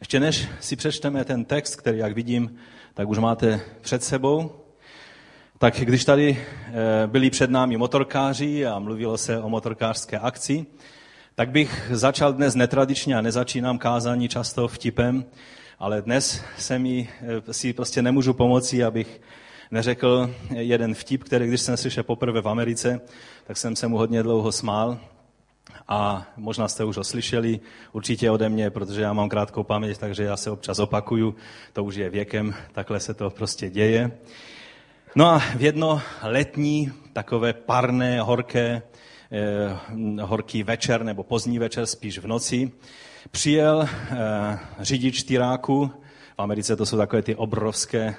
Ještě než si přečteme ten text, který, jak vidím, tak už máte před sebou, tak když tady eh, byli před námi motorkáři a mluvilo se o motorkářské akci, tak bych začal dnes netradičně a nezačínám kázání často vtipem, ale dnes se mi, eh, si prostě nemůžu pomoci, abych neřekl jeden vtip, který když jsem slyšel poprvé v Americe, tak jsem se mu hodně dlouho smál. A možná jste už ho slyšeli, určitě ode mě, protože já mám krátkou paměť, takže já se občas opakuju, to už je věkem, takhle se to prostě děje. No a v jedno letní, takové parné, horké, eh, horký večer nebo pozdní večer, spíš v noci, přijel eh, řidič tyráku, v Americe to jsou takové ty obrovské eh,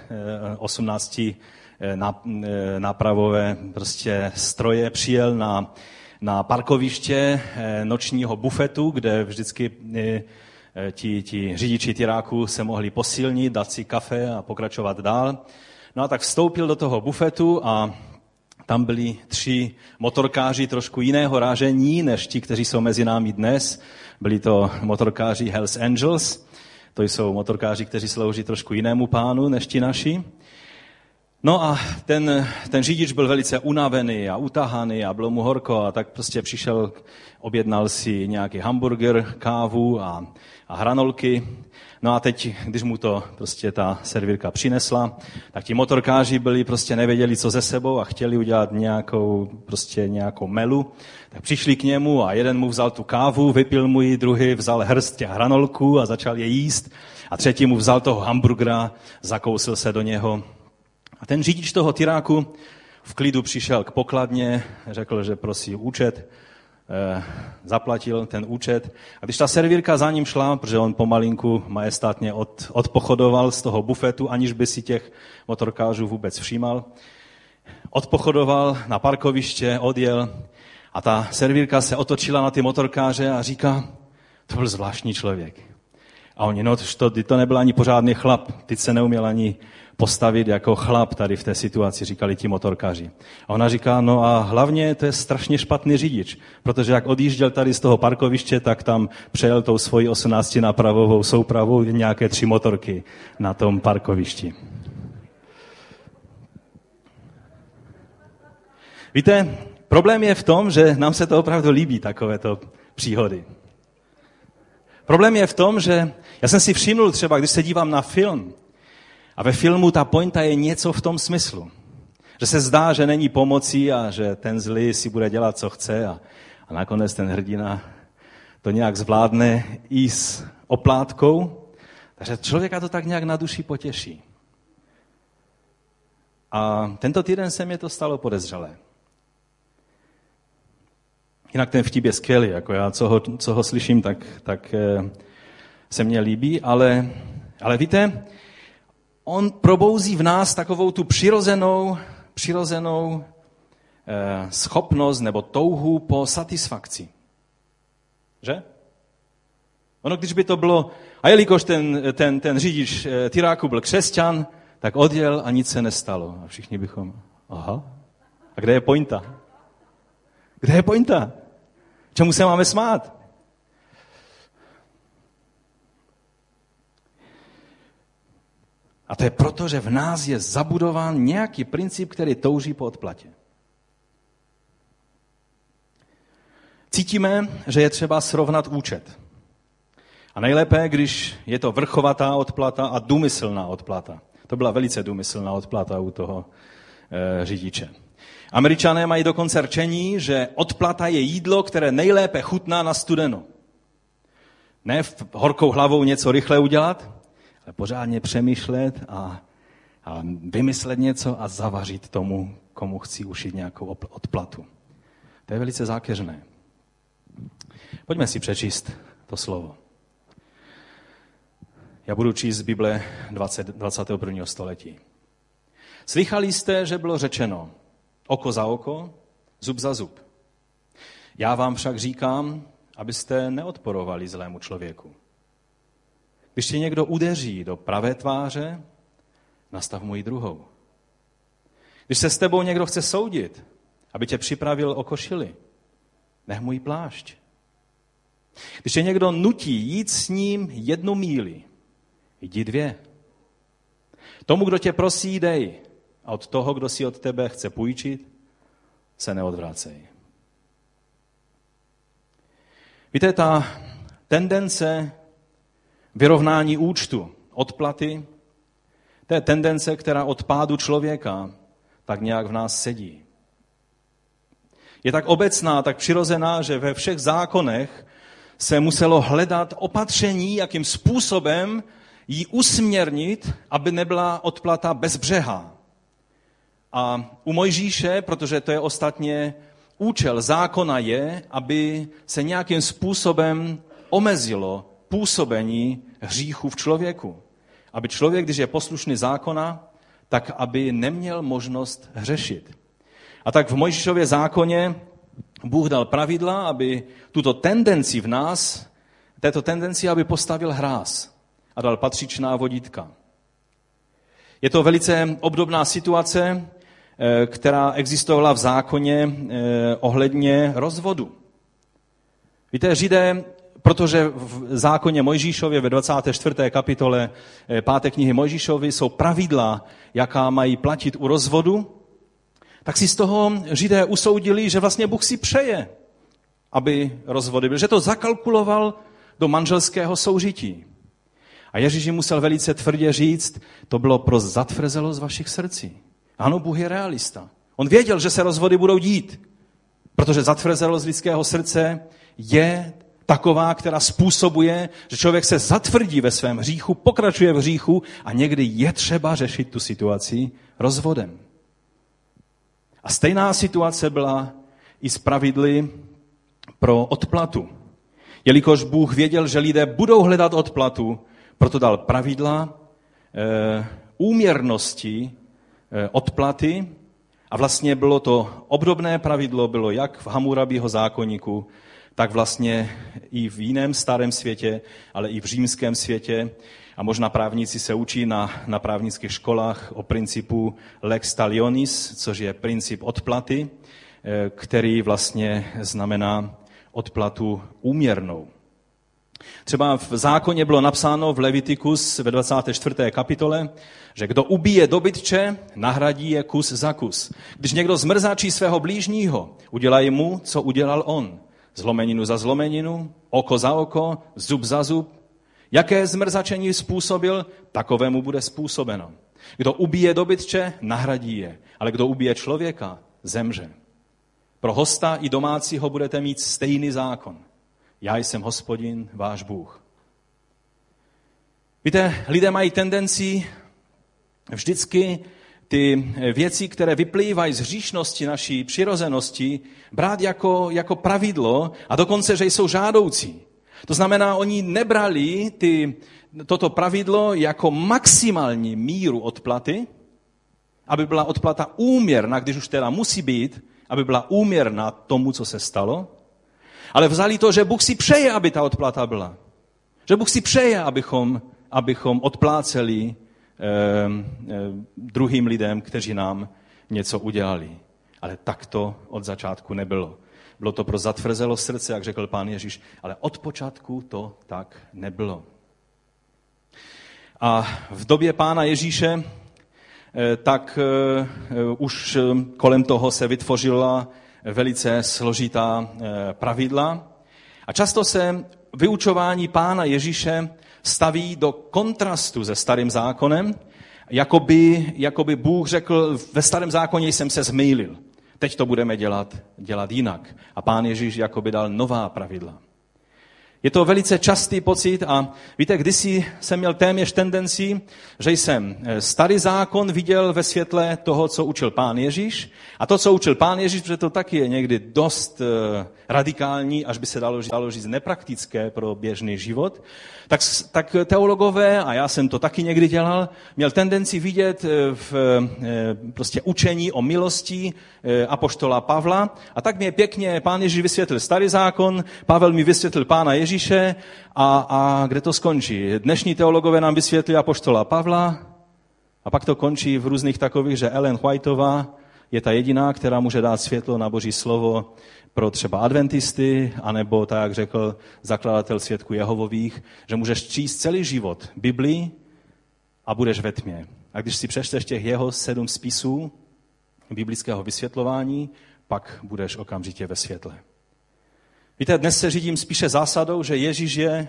18 eh, eh, nápravové prostě stroje, přijel na, na parkoviště eh, nočního bufetu, kde vždycky eh, eh, ti, ti řidiči tyráku se mohli posilnit, dát si kafe a pokračovat dál. No a tak vstoupil do toho bufetu a tam byli tři motorkáři trošku jiného rážení, než ti, kteří jsou mezi námi dnes. Byli to motorkáři Hells Angels, to jsou motorkáři, kteří slouží trošku jinému pánu než ti naši. No a ten, ten řidič byl velice unavený a utahaný a bylo mu horko a tak prostě přišel, objednal si nějaký hamburger, kávu a, a hranolky. No a teď, když mu to prostě ta servírka přinesla, tak ti motorkáři byli prostě nevěděli, co ze sebou a chtěli udělat nějakou, prostě nějakou melu. Tak přišli k němu a jeden mu vzal tu kávu, vypil mu ji, druhý vzal hrst těch hranolků a začal je jíst. A třetí mu vzal toho hamburgera, zakousil se do něho a ten řidič toho tyráku v klidu přišel k pokladně, řekl, že prosí účet, eh, zaplatil ten účet. A když ta servírka za ním šla, protože on pomalinku majestátně od, odpochodoval z toho bufetu, aniž by si těch motorkářů vůbec všímal, odpochodoval na parkoviště, odjel a ta servírka se otočila na ty motorkáře a říká, to byl zvláštní člověk. A oni, no to, to nebyl ani pořádný chlap, ty se neuměl ani postavit jako chlap tady v té situaci, říkali ti motorkáři. A ona říká, no a hlavně to je strašně špatný řidič, protože jak odjížděl tady z toho parkoviště, tak tam přejel tou svojí 18 napravovou soupravou nějaké tři motorky na tom parkovišti. Víte, problém je v tom, že nám se to opravdu líbí, takovéto příhody. Problém je v tom, že já jsem si všiml třeba, když se dívám na film, a ve filmu ta pointa je něco v tom smyslu. Že se zdá, že není pomocí a že ten zlý si bude dělat, co chce a, a nakonec ten hrdina to nějak zvládne i s oplátkou. Takže člověka to tak nějak na duši potěší. A tento týden se mě to stalo podezřelé. Jinak ten vtip je skvělý, jako já, co ho, co ho slyším, tak, tak eh, se mně líbí, ale, ale víte, on probouzí v nás takovou tu přirozenou, přirozenou eh, schopnost nebo touhu po satisfakci. Že? Ono, když by to bylo, a jelikož ten, ten, ten řidič eh, Tyráku byl křesťan, tak odjel a nic se nestalo. A všichni bychom, aha, a kde je pointa? Kde je pointa? Čemu se máme smát? A to je proto, že v nás je zabudován nějaký princip, který touží po odplatě. Cítíme, že je třeba srovnat účet. A nejlépe, když je to vrchovatá odplata a důmyslná odplata. To byla velice důmyslná odplata u toho e, řidiče. Američané mají dokonce rčení, že odplata je jídlo, které nejlépe chutná na studeno. Ne v horkou hlavou něco rychle udělat, pořádně přemýšlet a, a vymyslet něco a zavařit tomu, komu chci ušít nějakou odplatu. To je velice zákeřné. Pojďme si přečíst to slovo. Já budu číst z Bible 20, 21. století. Slychali jste, že bylo řečeno oko za oko, zub za zub. Já vám však říkám, abyste neodporovali zlému člověku. Když tě někdo udeří do pravé tváře, nastav mu ji druhou. Když se s tebou někdo chce soudit, aby tě připravil o košili, nech mu plášť. Když tě někdo nutí jít s ním jednu míli, Jdi dvě. Tomu, kdo tě prosí, dej. A od toho, kdo si od tebe chce půjčit, se neodvrácej. Víte, ta tendence vyrovnání účtu, odplaty, to je tendence, která od pádu člověka tak nějak v nás sedí. Je tak obecná, tak přirozená, že ve všech zákonech se muselo hledat opatření, jakým způsobem ji usměrnit, aby nebyla odplata bezbřehá. A u Mojžíše, protože to je ostatně účel zákona je, aby se nějakým způsobem omezilo působení hříchu v člověku. Aby člověk, když je poslušný zákona, tak aby neměl možnost hřešit. A tak v Mojžíšově zákoně Bůh dal pravidla, aby tuto tendenci v nás, této tendenci, aby postavil hráz a dal patřičná vodítka. Je to velice obdobná situace, eh, která existovala v zákoně eh, ohledně rozvodu. Víte, Židé, protože v zákoně Mojžíšově ve 24. kapitole 5. Eh, knihy Mojžíšovy jsou pravidla, jaká mají platit u rozvodu, tak si z toho Židé usoudili, že vlastně Bůh si přeje, aby rozvody byly, že to zakalkuloval do manželského soužití. A Ježíš jim musel velice tvrdě říct, to bylo pro zatvrzelost vašich srdcí. Ano, Bůh je realista. On věděl, že se rozvody budou dít, protože zatvrzelost lidského srdce je taková, která způsobuje, že člověk se zatvrdí ve svém hříchu, pokračuje v hříchu a někdy je třeba řešit tu situaci rozvodem. A stejná situace byla i s pravidly pro odplatu. Jelikož Bůh věděl, že lidé budou hledat odplatu, proto dal pravidla e, úměrnosti e, odplaty a vlastně bylo to obdobné pravidlo, bylo jak v Hamurabího zákonníku, tak vlastně i v jiném starém světě, ale i v římském světě. A možná právníci se učí na, na právnických školách o principu lex talionis, což je princip odplaty, eh, který vlastně znamená odplatu úměrnou. Třeba v zákoně bylo napsáno v Levitikus ve 24. kapitole, že kdo ubije dobytče, nahradí je kus za kus. Když někdo zmrzačí svého blížního, udělají mu, co udělal on. Zlomeninu za zlomeninu, oko za oko, zub za zub. Jaké zmrzačení způsobil, takovému bude způsobeno. Kdo ubije dobytče, nahradí je, ale kdo ubije člověka, zemře. Pro hosta i domácího budete mít stejný zákon. Já jsem hospodin, váš Bůh. Víte, lidé mají tendenci vždycky ty věci, které vyplývají z hříšnosti naší přirozenosti, brát jako, jako pravidlo a dokonce, že jsou žádoucí. To znamená, oni nebrali ty, toto pravidlo jako maximální míru odplaty, aby byla odplata úměrná, když už teda musí být, aby byla úměrná tomu, co se stalo, ale vzali to, že Bůh si přeje, aby ta odplata byla. Že Bůh si přeje, abychom, abychom odpláceli eh, eh, druhým lidem, kteří nám něco udělali. Ale tak to od začátku nebylo. Bylo to pro zatvrzelo srdce, jak řekl pán Ježíš, ale od počátku to tak nebylo. A v době pána Ježíše eh, tak eh, už kolem toho se vytvořila velice složitá eh, pravidla. A často se vyučování pána Ježíše staví do kontrastu se starým zákonem, jakoby, jakoby Bůh řekl, ve starém zákoně jsem se zmýlil. Teď to budeme dělat, dělat jinak. A pán Ježíš jakoby dal nová pravidla. Je to velice častý pocit a víte, kdysi jsem měl téměř tendenci, že jsem eh, starý zákon viděl ve světle toho, co učil pán Ježíš. A to, co učil pán Ježíš, protože to taky je někdy dost eh, radikální, až by se dalo, dalo říct nepraktické pro běžný život, tak, tak teologové, a já jsem to taky někdy dělal, měl tendenci vidět eh, v prostě učení o milosti apoštola Pavla. A tak mě pěkně pán Ježíš vysvětlil starý zákon, Pavel mi vysvětlil pána Ježíše a, a kde to skončí? Dnešní teologové nám vysvětlí apoštola Pavla a pak to končí v různých takových, že Ellen Whiteová je ta jediná, která může dát světlo na Boží slovo pro třeba adventisty, anebo tak, jak řekl zakladatel svědku Jehovových, že můžeš číst celý život Biblii a budeš ve tmě. A když si přečteš těch jeho sedm spisů biblického vysvětlování, pak budeš okamžitě ve světle. Víte, dnes se řídím spíše zásadou, že Ježíš je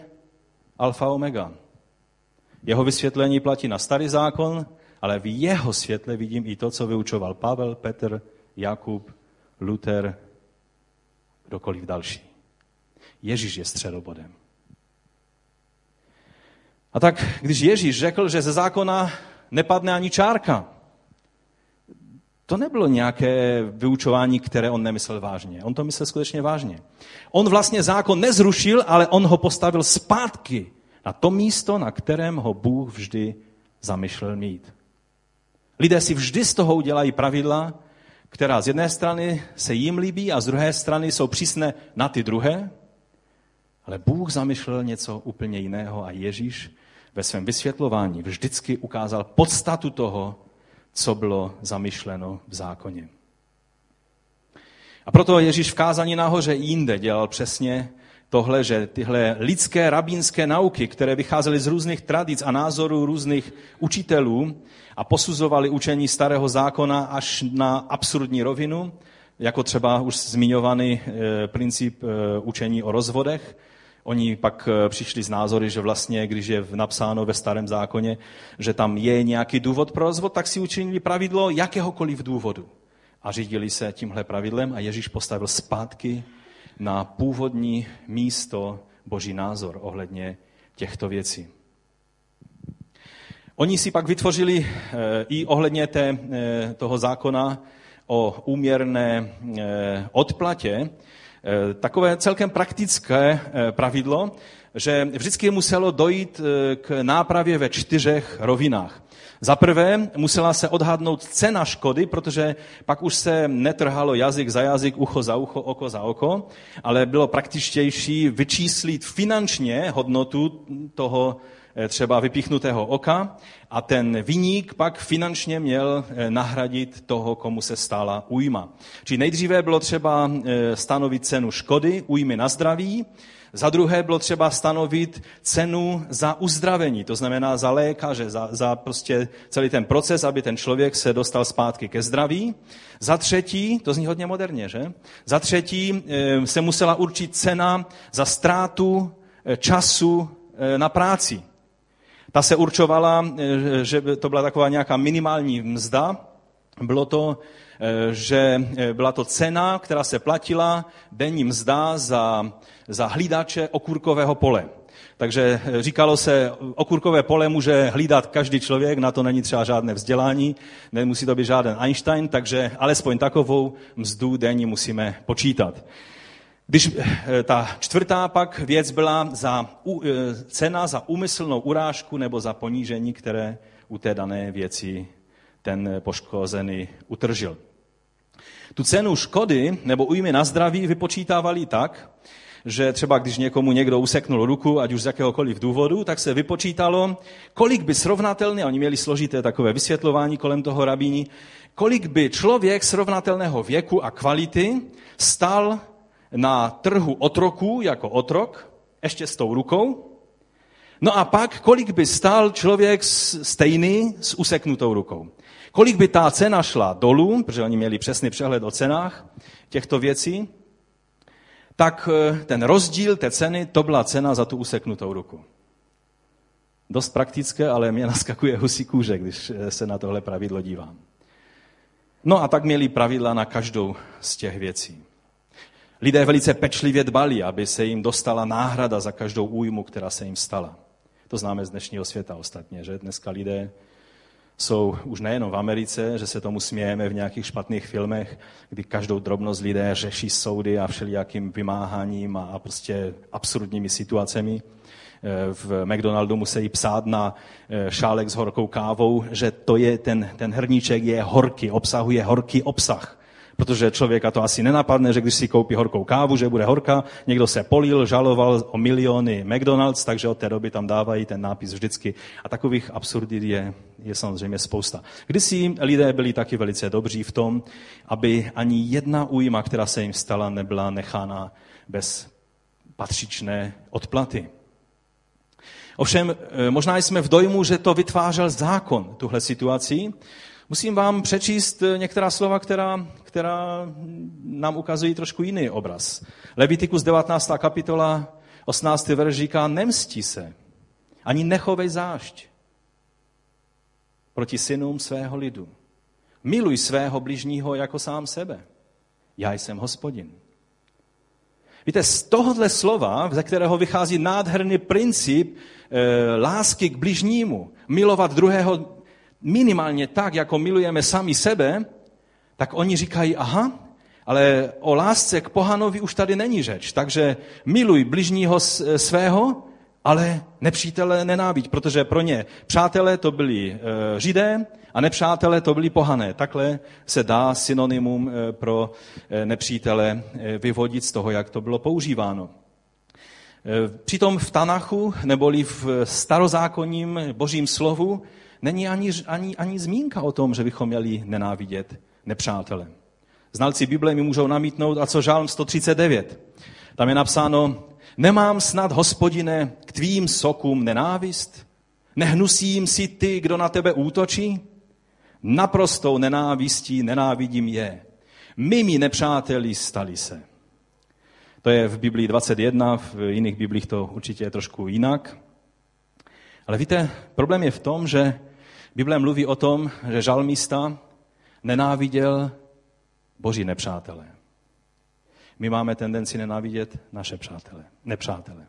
alfa omega. Jeho vysvětlení platí na starý zákon, ale v jeho světle vidím i to, co vyučoval Pavel, Petr, Jakub, Luther, kdokoliv další. Ježíš je středobodem. A tak, když Ježíš řekl, že ze zákona nepadne ani čárka, to nebylo nějaké vyučování, které on nemyslel vážně. On to myslel skutečně vážně. On vlastně zákon nezrušil, ale on ho postavil zpátky na to místo, na kterém ho Bůh vždy zamýšlel mít. Lidé si vždy z toho udělají pravidla, která z jedné strany se jim líbí a z druhé strany jsou přísné na ty druhé, ale Bůh zamýšlel něco úplně jiného a Ježíš ve svém vysvětlování vždycky ukázal podstatu toho, co bylo zamýšleno v zákoně. A proto Ježíš v kázání nahoře i jinde dělal přesně tohle, že tyhle lidské rabínské nauky, které vycházely z různých tradic a názorů různých učitelů a posuzovali učení starého zákona až na absurdní rovinu, jako třeba už zmiňovaný eh, princip eh, učení o rozvodech, Oni pak eh, přišli z názory, že vlastně, když je napsáno ve starém zákoně, že tam je nějaký důvod pro rozvod, tak si učinili pravidlo jakéhokoliv důvodu. A řídili se tímhle pravidlem a Ježíš postavil zpátky na původní místo boží názor ohledně těchto věcí. Oni si pak vytvořili eh, i ohledně té, eh, toho zákona o úměrné odplatě, takové celkem praktické eh, pravidlo, že vždycky muselo dojít eh, k nápravě ve čtyřech rovinách. Za prvé musela se odhadnout cena škody, protože pak už se netrhalo jazyk za jazyk, ucho za ucho, oko za oko, ale bylo praktičtější vyčíslit finančně hodnotu toho Eh, třeba vypíchnutého oka a ten viník pak finančně měl eh, nahradit toho, komu se stala újma. Čili nejdříve bylo třeba eh, stanovit cenu škody, újmy na zdraví, za druhé bylo třeba stanovit cenu za uzdravení, to znamená za lékaře, za, za prostě celý ten proces, aby ten člověk se dostal zpátky ke zdraví. Za třetí, to zní hodně moderně, že? Za třetí se musela určit cena za ztrátu času na práci. Ta se určovala, eh, že to byla taková nějaká minimální mzda. Bylo to, eh, že eh, byla to cena, která se platila, denní mzda za, za hlídače okurkového pole. Takže říkalo se, okurkové pole může hlídat každý člověk, na to není třeba žádné vzdělání, nemusí to být žádný Einstein, takže alespoň takovou mzdu denní musíme počítat. Když eh, ta čtvrtá pak věc byla za, eh, cena za úmyslnou urážku nebo za ponížení, které u té dané věci ten poškozený utržil. Tu cenu škody nebo újmy na zdraví vypočítávali tak, že třeba když někomu někdo useknul ruku, ať už z jakéhokoliv důvodu, tak se vypočítalo, kolik by srovnatelné, oni měli složité takové vysvětlování kolem toho rabíní, kolik by člověk srovnatelného věku a kvality stal na trhu otroků jako otrok, ještě s tou rukou. No a pak, kolik by stál člověk stejný s useknutou rukou. Kolik by ta cena šla dolů, protože oni měli přesný přehled o cenách těchto věcí, tak eh, ten rozdíl té ceny, to byla cena za tu useknutou ruku. Dost praktické, ale mě naskakuje husí kůže, když eh, se na tohle pravidlo dívám. No a tak měli pravidla na každou z těch věcí. Lidé velice pečlivě dbali, aby se jim dostala náhrada za každou újmu, která se jim stala. To známe z dnešního světa ostatně, že dneska lidé jsou už nejenom v Americe, že se tomu smějeme v nějakých špatných filmech, kdy každou drobnost lidé řeší soudy a všelijakým vymáháním a prostě absurdními situacemi. V McDonaldu musí psát na eh, šálek s horkou kávou, že to je ten, ten hrníček je horký, obsahuje horký obsah. Protože člověka to asi nenapadne, že když si koupí horkou kávu, že bude horká. Někdo se polil, žaloval o miliony McDonald's, takže od té doby tam dávají ten nápis vždycky. A takových absurdit je, je samozřejmě spousta. Kdysi lidé byli taky velice dobří v tom, aby ani jedna újma, která se jim stala, nebyla nechána bez patřičné odplaty. Ovšem, eh, možná jsme v dojmu, že to vytvářel zákon, tuhle situaci. Musím vám přečíst eh, některá slova, která, která nám ukazují trošku jiný obraz. Levitikus 19. kapitola, 18. verš říká, nemstí se, ani nechovej zášť proti synům svého lidu. Miluj svého bližního jako sám sebe. Já jsem hospodin. Víte, z tohohle slova, ze kterého vychází nádherný princip e, lásky k bližnímu, milovat druhého minimálně tak, jako milujeme sami sebe, tak oni říkají, aha, ale o lásce k pohanovi už tady není řeč. Takže miluj bližního svého, ale nepřítele nenáviď, protože pro ně přátelé to byli e, židé a nepřátelé to byli pohané. Takhle se dá synonymum e, pro e, nepřítele vyvodit z toho, jak to bylo používáno. Přitom v Tanachu, neboli v starozákonním božím slovu, není ani, ani, ani zmínka o tom, že bychom měli nenávidět nepřátele. Znalci Bible mi můžou namítnout, a co žálm 139? Tam je napsáno, Nemám snad, hospodine, k tvým sokům nenávist? Nehnusím si ty, kdo na tebe útočí? Naprostou nenávistí nenávidím je. Mými nepřáteli stali se. To je v Biblii 21, v jiných biblích to určitě je trošku jinak. Ale víte, problém je v tom, že Bible mluví o tom, že žalmista nenáviděl boží nepřátelé my máme tendenci nenávidět naše přátele, nepřátele.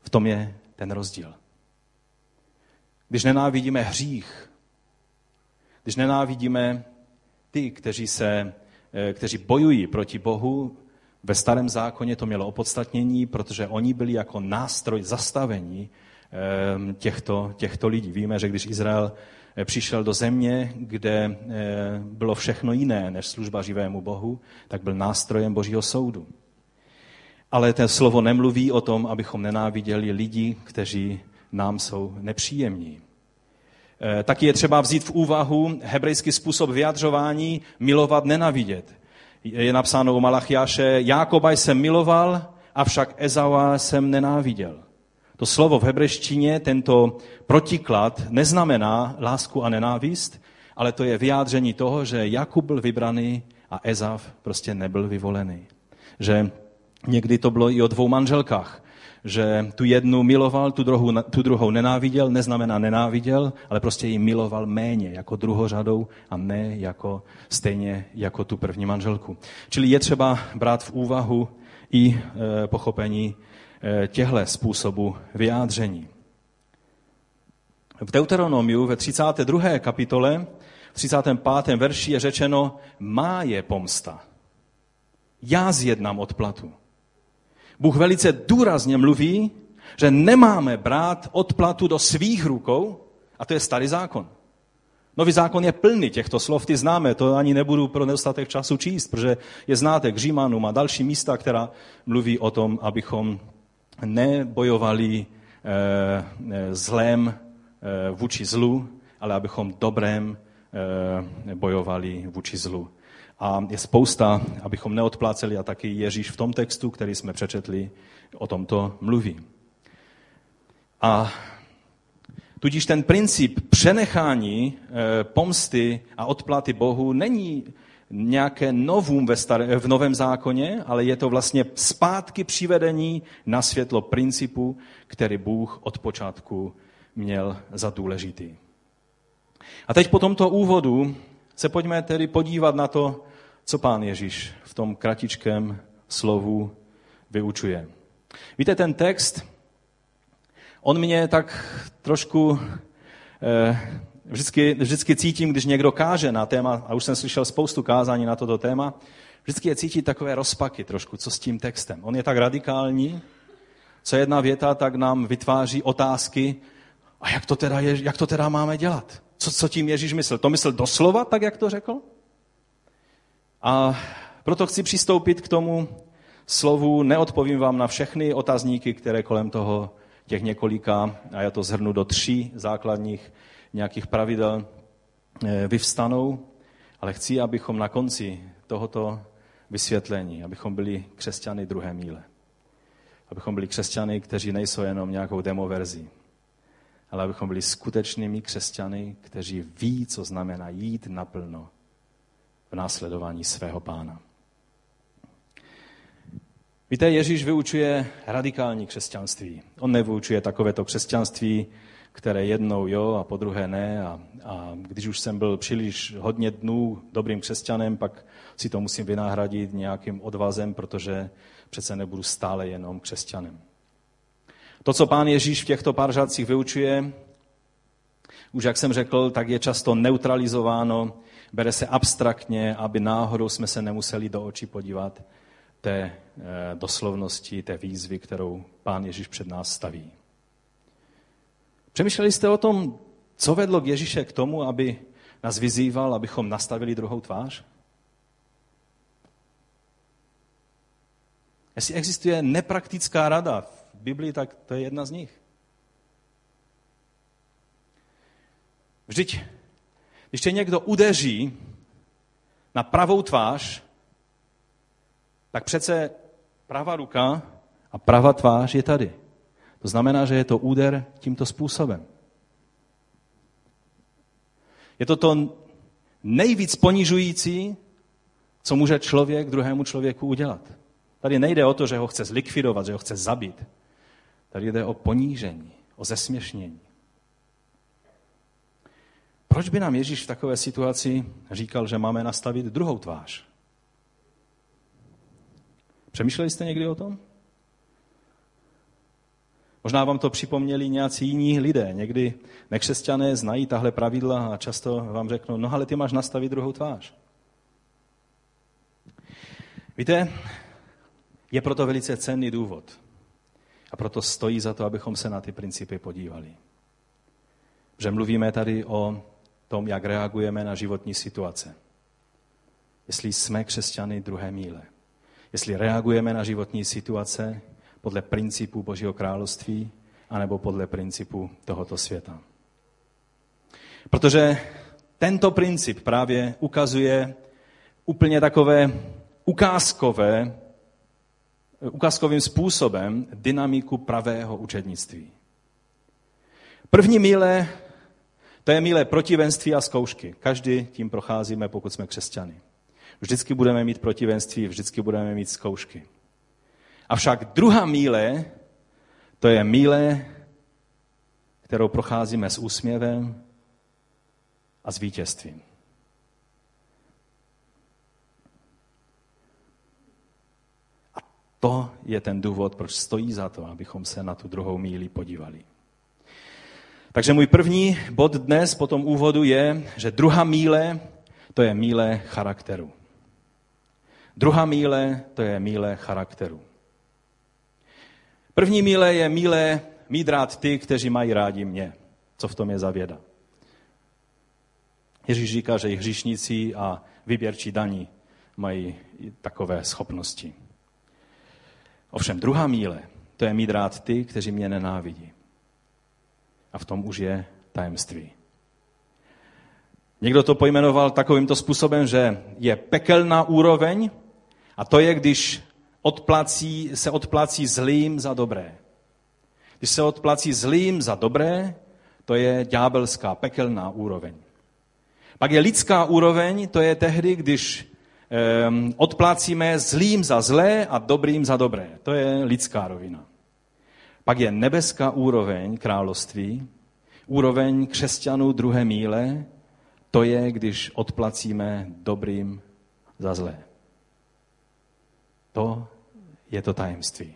V tom je ten rozdíl. Když nenávidíme hřích, když nenávidíme ty, kteří, se, eh, kteří bojují proti Bohu, ve starém zákoně to mělo opodstatnění, protože oni byli jako nástroj zastavení těchto, těchto lidí. Víme, že když Izrael Eh, přišel do země, kde eh, bylo všechno jiné než služba živému Bohu, tak byl nástrojem Božího soudu. Ale ten slovo nemluví o tom, abychom nenáviděli lidi, kteří nám jsou nepříjemní. Eh, taky je třeba vzít v úvahu hebrejský způsob vyjadřování milovat, nenavidět. Je napsáno u Malachiáše, Jákoba jsem miloval, avšak Ezaua jsem nenáviděl. To slovo v hebrejštině, tento protiklad, neznamená lásku a nenávist, ale to je vyjádření toho, že Jakub byl vybraný a Ezav prostě nebyl vyvolený. Že někdy to bylo i o dvou manželkách, že tu jednu miloval, tu druhou, tu druhou nenáviděl, neznamená nenáviděl, ale prostě ji miloval méně, jako druhořadou a ne jako stejně jako tu první manželku. Čili je třeba brát v úvahu i e, pochopení Eh, těchto způsobů vyjádření. V Deuteronomiu ve 32. kapitole, v 35. verši je řečeno, má je pomsta. Já zjednám odplatu. Bůh velice důrazně mluví, že nemáme brát odplatu do svých rukou, a to je starý zákon. Nový zákon je plný těchto slov, ty známe, to ani nebudu pro nedostatek času číst, protože je znáte k Římanům a další místa, která mluví o tom, abychom nebojovali eh, eh, zlém eh, vůči zlu, ale abychom dobrém bojovali vůči zlu. A je spousta, abychom neodpláceli, a taky Ježíš v tom textu, který jsme přečetli, o tomto mluví. A tudíž ten princip přenechání pomsty a odplaty Bohu není nějaké novum ve staré, v Novém zákoně, ale je to vlastně zpátky přivedení na světlo principu, který Bůh od počátku měl za důležitý. A teď po tomto úvodu se pojďme tedy podívat na to, co pán Ježíš v tom kratičkém slovu vyučuje. Víte, ten text, on mě tak trošku eh, Vždycky, vždycky cítím, když někdo káže na téma, a už jsem slyšel spoustu kázání na toto téma, vždycky je cítit takové rozpaky trošku, co s tím textem. On je tak radikální, co jedna věta, tak nám vytváří otázky, a jak to teda, je, jak to teda máme dělat? Co, co tím Ježíš myslel? To myslel doslova, tak jak to řekl? A proto chci přistoupit k tomu slovu, neodpovím vám na všechny otazníky, které kolem toho těch několika, a já to zhrnu do tří základních nějakých pravidel eh, vyvstanou, ale chci, abychom na konci tohoto vysvětlení, abychom byli křesťany druhé míle. Abychom byli křesťany, kteří nejsou jenom nějakou demoverzí, ale abychom byli skutečnými křesťany, kteří ví, co znamená jít naplno v následování svého pána. Víte, Ježíš vyučuje radikální křesťanství. On nevyučuje takovéto křesťanství, které jednou jo a po druhé ne. A, a když už jsem byl příliš hodně dnů dobrým křesťanem, pak si to musím vynahradit nějakým odvazem, protože přece nebudu stále jenom křesťanem. To, co pán Ježíš v těchto pár řádcích vyučuje, už jak jsem řekl, tak je často neutralizováno, bere se abstraktně, aby náhodou jsme se nemuseli do očí podívat té eh, doslovnosti, té výzvy, kterou pán Ježíš před nás staví. Přemýšleli jste o tom, co vedlo k Ježíše k tomu, aby nás vyzýval, abychom nastavili druhou tvář? Jestli existuje nepraktická rada v Biblii, tak to je jedna z nich. Vždyť, když tě někdo udeří na pravou tvář, tak přece pravá ruka a pravá tvář je tady. To znamená, že je to úder tímto způsobem. Je to to nejvíc ponižující, co může člověk druhému člověku udělat. Tady nejde o to, že ho chce zlikvidovat, že ho chce zabít. Tady jde o ponížení, o zesměšnění. Proč by nám Ježíš v takové situaci říkal, že máme nastavit druhou tvář? Přemýšleli jste někdy o tom? Možná vám to připomněli nějací jiní lidé. Někdy nekřesťané znají tahle pravidla a často vám řeknou, no ale ty máš nastavit druhou tvář. Víte, je proto velice cenný důvod. A proto stojí za to, abychom se na ty principy podívali. Že mluvíme tady o tom, jak reagujeme na životní situace. Jestli jsme křesťany druhé míle. Jestli reagujeme na životní situace podle principu Božího království, anebo podle principu tohoto světa. Protože tento princip právě ukazuje úplně takové ukázkové, ukázkovým způsobem dynamiku pravého učednictví. První míle, to je míle protivenství a zkoušky. Každý tím procházíme, pokud jsme křesťany. Vždycky budeme mít protivenství, vždycky budeme mít zkoušky. Avšak druhá míle, to je míle, kterou procházíme s úsměvem a s vítězstvím. A to je ten důvod, proč stojí za to, abychom se na tu druhou míli podívali. Takže můj první bod dnes po tom úvodu je, že druhá míle, to je míle charakteru. Druhá míle, to je míle charakteru. První míle je míle mít rád ty, kteří mají rádi mě. Co v tom je za věda? Ježíš říká, že i hříšníci a vyběrčí daní mají takové schopnosti. Ovšem druhá míle, to je mít rád ty, kteří mě nenávidí. A v tom už je tajemství. Někdo to pojmenoval takovýmto způsobem, že je pekelná úroveň a to je, když odplací, se odplací zlým za dobré. Když se odplací zlým za dobré, to je ďábelská, pekelná úroveň. Pak je lidská úroveň, to je tehdy, když um, odplácíme zlým za zlé a dobrým za dobré. To je lidská rovina. Pak je nebeská úroveň království, úroveň křesťanů druhé míle, to je, když odplacíme dobrým za zlé. To je to tajemství.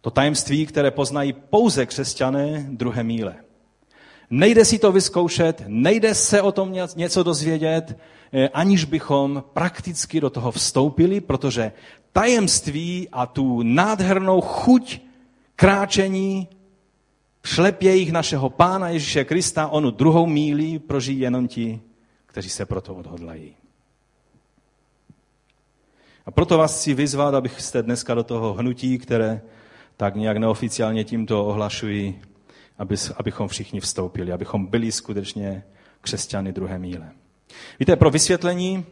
To tajemství, které poznají pouze křesťané druhé míle. Nejde si to vyzkoušet, nejde se o tom něco dozvědět, eh, aniž bychom prakticky do toho vstoupili, protože tajemství a tu nádhernou chuť kráčení šlepějích našeho Pána Ježíše Krista, onu druhou míli prožijí jenom ti, kteří se proto odhodlají. A proto vás chci vyzvat, abyste dneska do toho hnutí, které tak nějak neoficiálně tímto ohlašují, aby, abychom všichni vstoupili, abychom byli skutečně křesťany druhé míle. Víte, pro vysvětlení,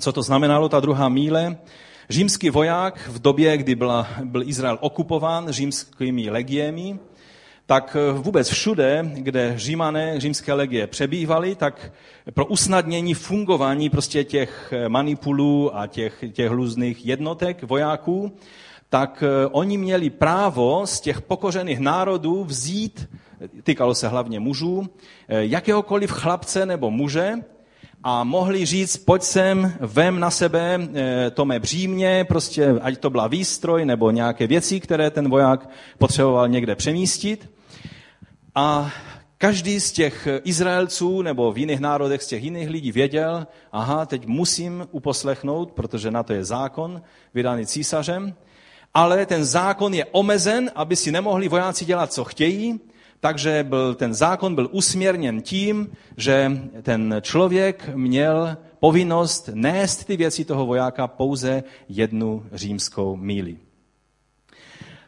co to znamenalo, ta druhá míle, Římský voják v době, kdy byla, byl Izrael okupován římskými legiemi, tak vůbec všude, kde římané, římské legie přebývali, tak pro usnadnění fungování prostě těch manipulů a těch, těch různých jednotek vojáků, tak oni měli právo z těch pokořených národů vzít, týkalo se hlavně mužů, jakéhokoliv chlapce nebo muže, a mohli říct, pojď sem, vem na sebe eh, to mé břímě, prostě ať to byla výstroj nebo nějaké věci, které ten voják potřeboval někde přemístit. A každý z těch Izraelců nebo v jiných národech z těch jiných lidí věděl, aha, teď musím uposlechnout, protože na to je zákon vydaný císařem, ale ten zákon je omezen, aby si nemohli vojáci dělat, co chtějí, takže byl, ten zákon byl usměrněn tím, že ten člověk měl povinnost nést ty věci toho vojáka pouze jednu římskou míli.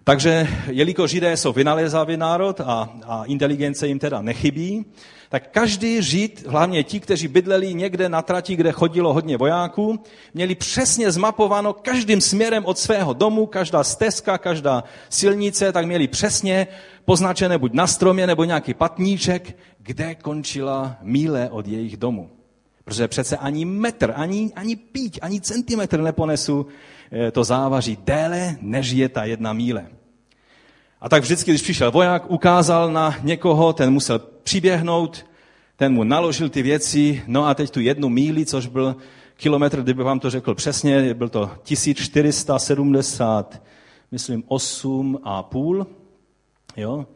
Takže jelikož Židé jsou vynalézavý národ a, a inteligence jim teda nechybí, tak každý Žid, hlavně ti, kteří bydleli někde na trati, kde chodilo hodně vojáků, měli přesně zmapováno každým směrem od svého domu, každá stezka, každá silnice, tak měli přesně poznačené buď na stromě nebo nějaký patníček, kde končila míle od jejich domu. Protože přece ani metr, ani, ani píť, ani centimetr neponesu to závaří déle, než je ta jedna míle. A tak vždycky, když přišel voják, ukázal na někoho, ten musel přiběhnout, ten mu naložil ty věci, no a teď tu jednu míli, což byl kilometr, kdyby vám to řekl přesně, byl to 1470, myslím 8 a půl jo,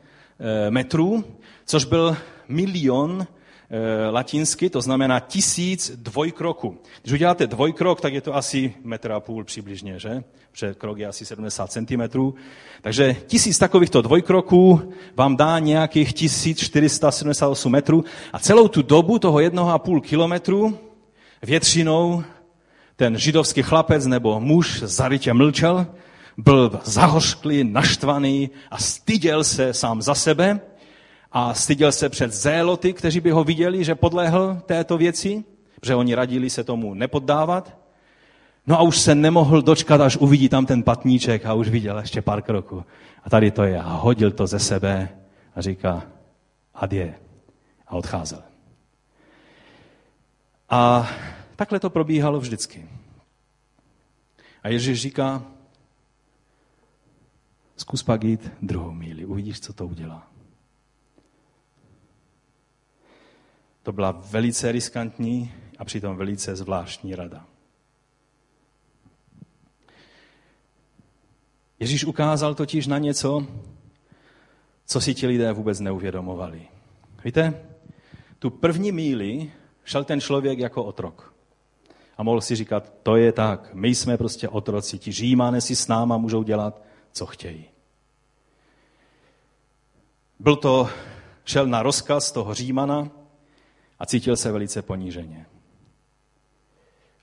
eh, metrů, což byl milion Eh, latinsky, to znamená tisíc dvojkroků. Když uděláte dvojkrok, tak je to asi metr a půl přibližně, že? Protože krok je asi 70 cm. Takže tisíc takovýchto dvojkroků vám dá nějakých 1478 metrů a celou tu dobu toho jednoho a půl kilometru většinou ten židovský chlapec nebo muž zarytě mlčel, byl zahořklý, naštvaný a styděl se sám za sebe, a styděl se před zéloty, kteří by ho viděli, že podlehl této věci, protože oni radili se tomu nepoddávat. No a už se nemohl dočkat, až uvidí tam ten patníček a už viděl ještě pár kroků. A tady to je. A hodil to ze sebe a říká adje. A odcházel. A takhle to probíhalo vždycky. A Ježíš říká, zkus pak jít druhou míli, uvidíš, co to udělá. To byla velice riskantní a přitom velice zvláštní rada. Ježíš ukázal totiž na něco, co si ti lidé vůbec neuvědomovali. Víte, tu první míli šel ten člověk jako otrok. A mohl si říkat, to je tak, my jsme prostě otroci, ti římané si s náma můžou dělat, co chtějí. Byl to, šel na rozkaz toho římana, a cítil se velice poníženě.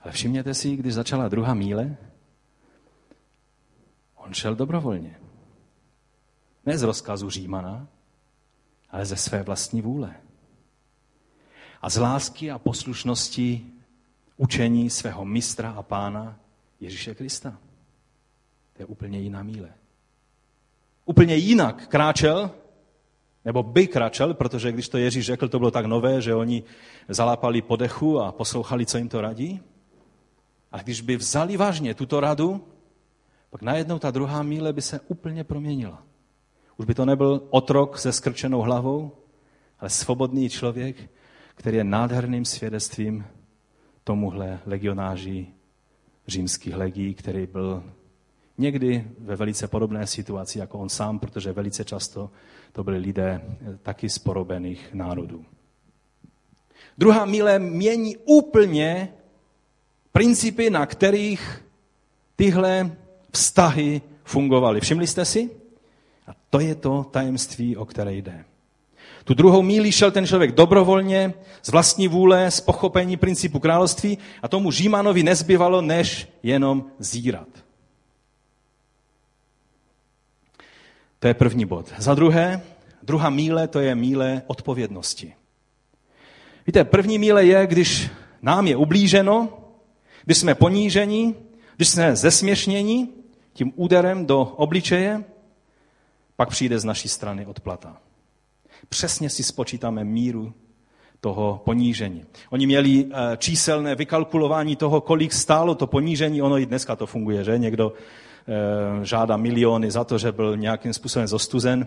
Ale všimněte si, když začala druhá míle, on šel dobrovolně. Ne z rozkazu Římana, ale ze své vlastní vůle. A z lásky a poslušnosti učení svého mistra a pána Ježíše Krista. To je úplně jiná míle. Úplně jinak kráčel nebo by kračel, protože když to Ježíš řekl, to bylo tak nové, že oni zalápali podechu a poslouchali, co jim to radí. A když by vzali vážně tuto radu, pak najednou ta druhá míle by se úplně proměnila. Už by to nebyl otrok se skrčenou hlavou, ale svobodný člověk, který je nádherným svědectvím tomuhle legionáři římských legií, který byl někdy ve velice podobné situaci jako on sám, protože velice často to byli lidé eh, taky z porobených národů. Druhá míle mění úplně principy, na kterých tyhle vztahy fungovaly. Všimli jste si? A to je to tajemství, o které jde. Tu druhou míli šel ten člověk dobrovolně, z vlastní vůle, z pochopení principu království a tomu Římanovi nezbyvalo, než jenom zírat. To je první bod. Za druhé, druhá míle, to je míle odpovědnosti. Víte, první míle je, když nám je ublíženo, když jsme poníženi Když jsme zesměšnění tím úderem do obličeje, pak přijde z naší strany odplata. Přesně si spočítáme míru toho ponížení. Oni měli eh, číselné vykalkulování toho, kolik stálo to ponížení. Ono i dneska to funguje, že? Někdo žádá miliony za to, že byl nějakým způsobem zostuzen.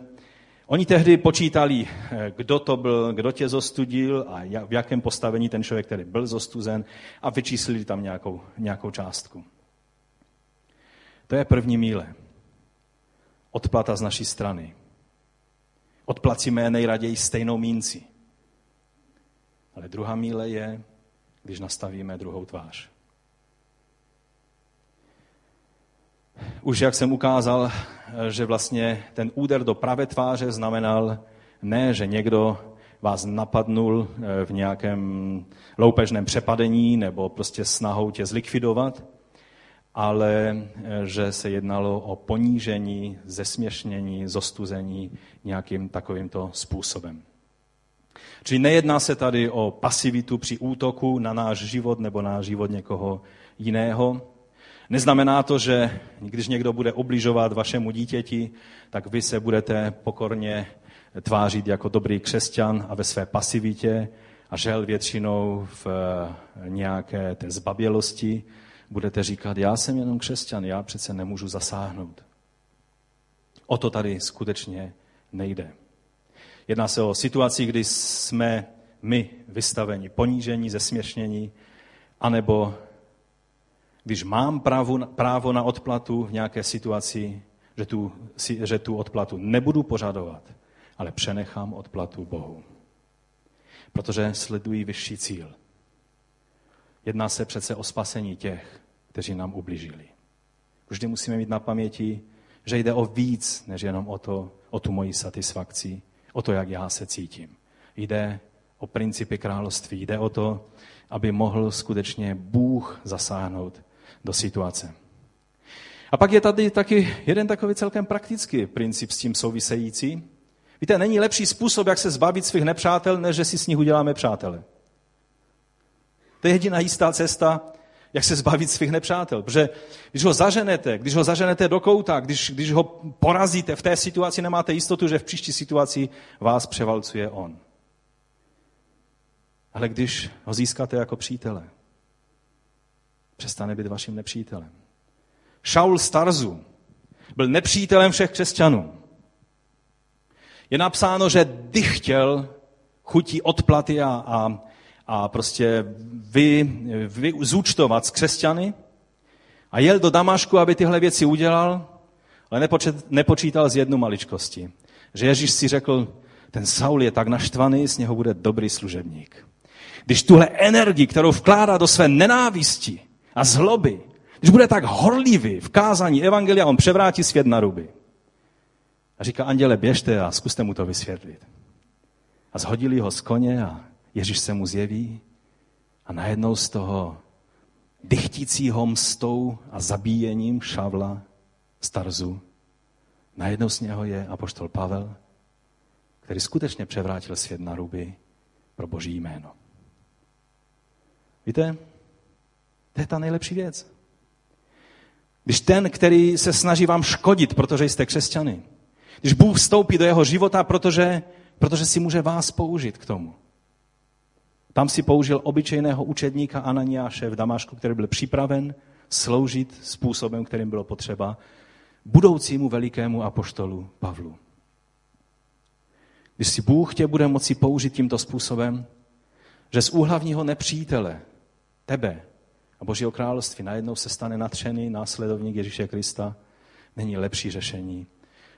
Oni tehdy počítali, eh, kdo to byl, kdo tě zostudil a v jakém postavení ten člověk, který byl zostuzen a vyčíslili tam nějakou, nějakou částku. To je první míle. Odplata z naší strany. Odplacíme nejraději stejnou mínci. Ale druhá míle je, když nastavíme druhou tvář. Už jak jsem ukázal, že vlastně ten úder do pravé tváře znamenal ne, že někdo vás napadnul eh, v nějakém loupežném přepadení nebo prostě snahou tě zlikvidovat, ale eh, že se jednalo o ponížení, zesměšnění, zostuzení nějakým takovýmto způsobem. Čili nejedná se tady o pasivitu při útoku na náš život nebo na život někoho jiného. Neznamená to, že když někdo bude obližovat vašemu dítěti, tak vy se budete pokorně tvářit jako dobrý křesťan a ve své pasivitě a žel většinou v eh, nějaké té zbabělosti budete říkat, já jsem jenom křesťan, já přece nemůžu zasáhnout. O to tady skutečně nejde. Jedná se o situaci, kdy jsme my vystaveni ponížení, zesměšnění, anebo když mám právo, právo na odplatu v nějaké situaci, že tu, že tu odplatu nebudu požadovat, ale přenechám odplatu Bohu. Protože sledují vyšší cíl. Jedná se přece o spasení těch, kteří nám ubližili. Vždy musíme mít na paměti, že jde o víc, než jenom o, to, o tu moji satisfakci, o to, jak já se cítím. Jde o principy království, jde o to, aby mohl skutečně Bůh zasáhnout do situace. A pak je tady taky jeden takový celkem praktický princip s tím související. Víte, není lepší způsob, jak se zbavit svých nepřátel, než že si s nich uděláme přátele. To je jediná jistá cesta, jak se zbavit svých nepřátel. Protože když ho zaženete, když ho zaženete do kouta, když, když ho porazíte v té situaci, nemáte jistotu, že v příští situaci vás převalcuje on. Ale když ho získáte jako přítele, přestane být vaším nepřítelem. Šaul Starzu byl nepřítelem všech křesťanů. Je napsáno, že dychtěl chutí odplaty a, a, a prostě vy, vy zúčtovat s křesťany a jel do Damašku, aby tyhle věci udělal, ale nepočet, nepočítal z jednu maličkosti. Že Ježíš si řekl, ten Saul je tak naštvaný, z něho bude dobrý služebník. Když tuhle energii, kterou vkládá do své nenávisti a zloby, když bude tak horlivý v kázání Evangelia, on převrátí svět na ruby. A říká, anděle, běžte a zkuste mu to vysvětlit. A zhodili ho z koně a Ježíš se mu zjeví a najednou z toho dychtícího mstou a zabíjením šavla starzu, najednou z něho je apoštol Pavel, který skutečně převrátil svět na ruby pro boží jméno. Víte, to je ta nejlepší věc. Když ten, který se snaží vám škodit, protože jste křesťany, když Bůh vstoupí do jeho života, protože, protože si může vás použít k tomu, tam si použil obyčejného učedníka Ananiáše v Damašku, který byl připraven sloužit způsobem, kterým bylo potřeba budoucímu velikému apoštolu Pavlu. Když si Bůh tě bude moci použít tímto způsobem, že z úhlavního nepřítele, tebe a Božího království najednou se stane natřený následovník Ježíše Krista, není lepší řešení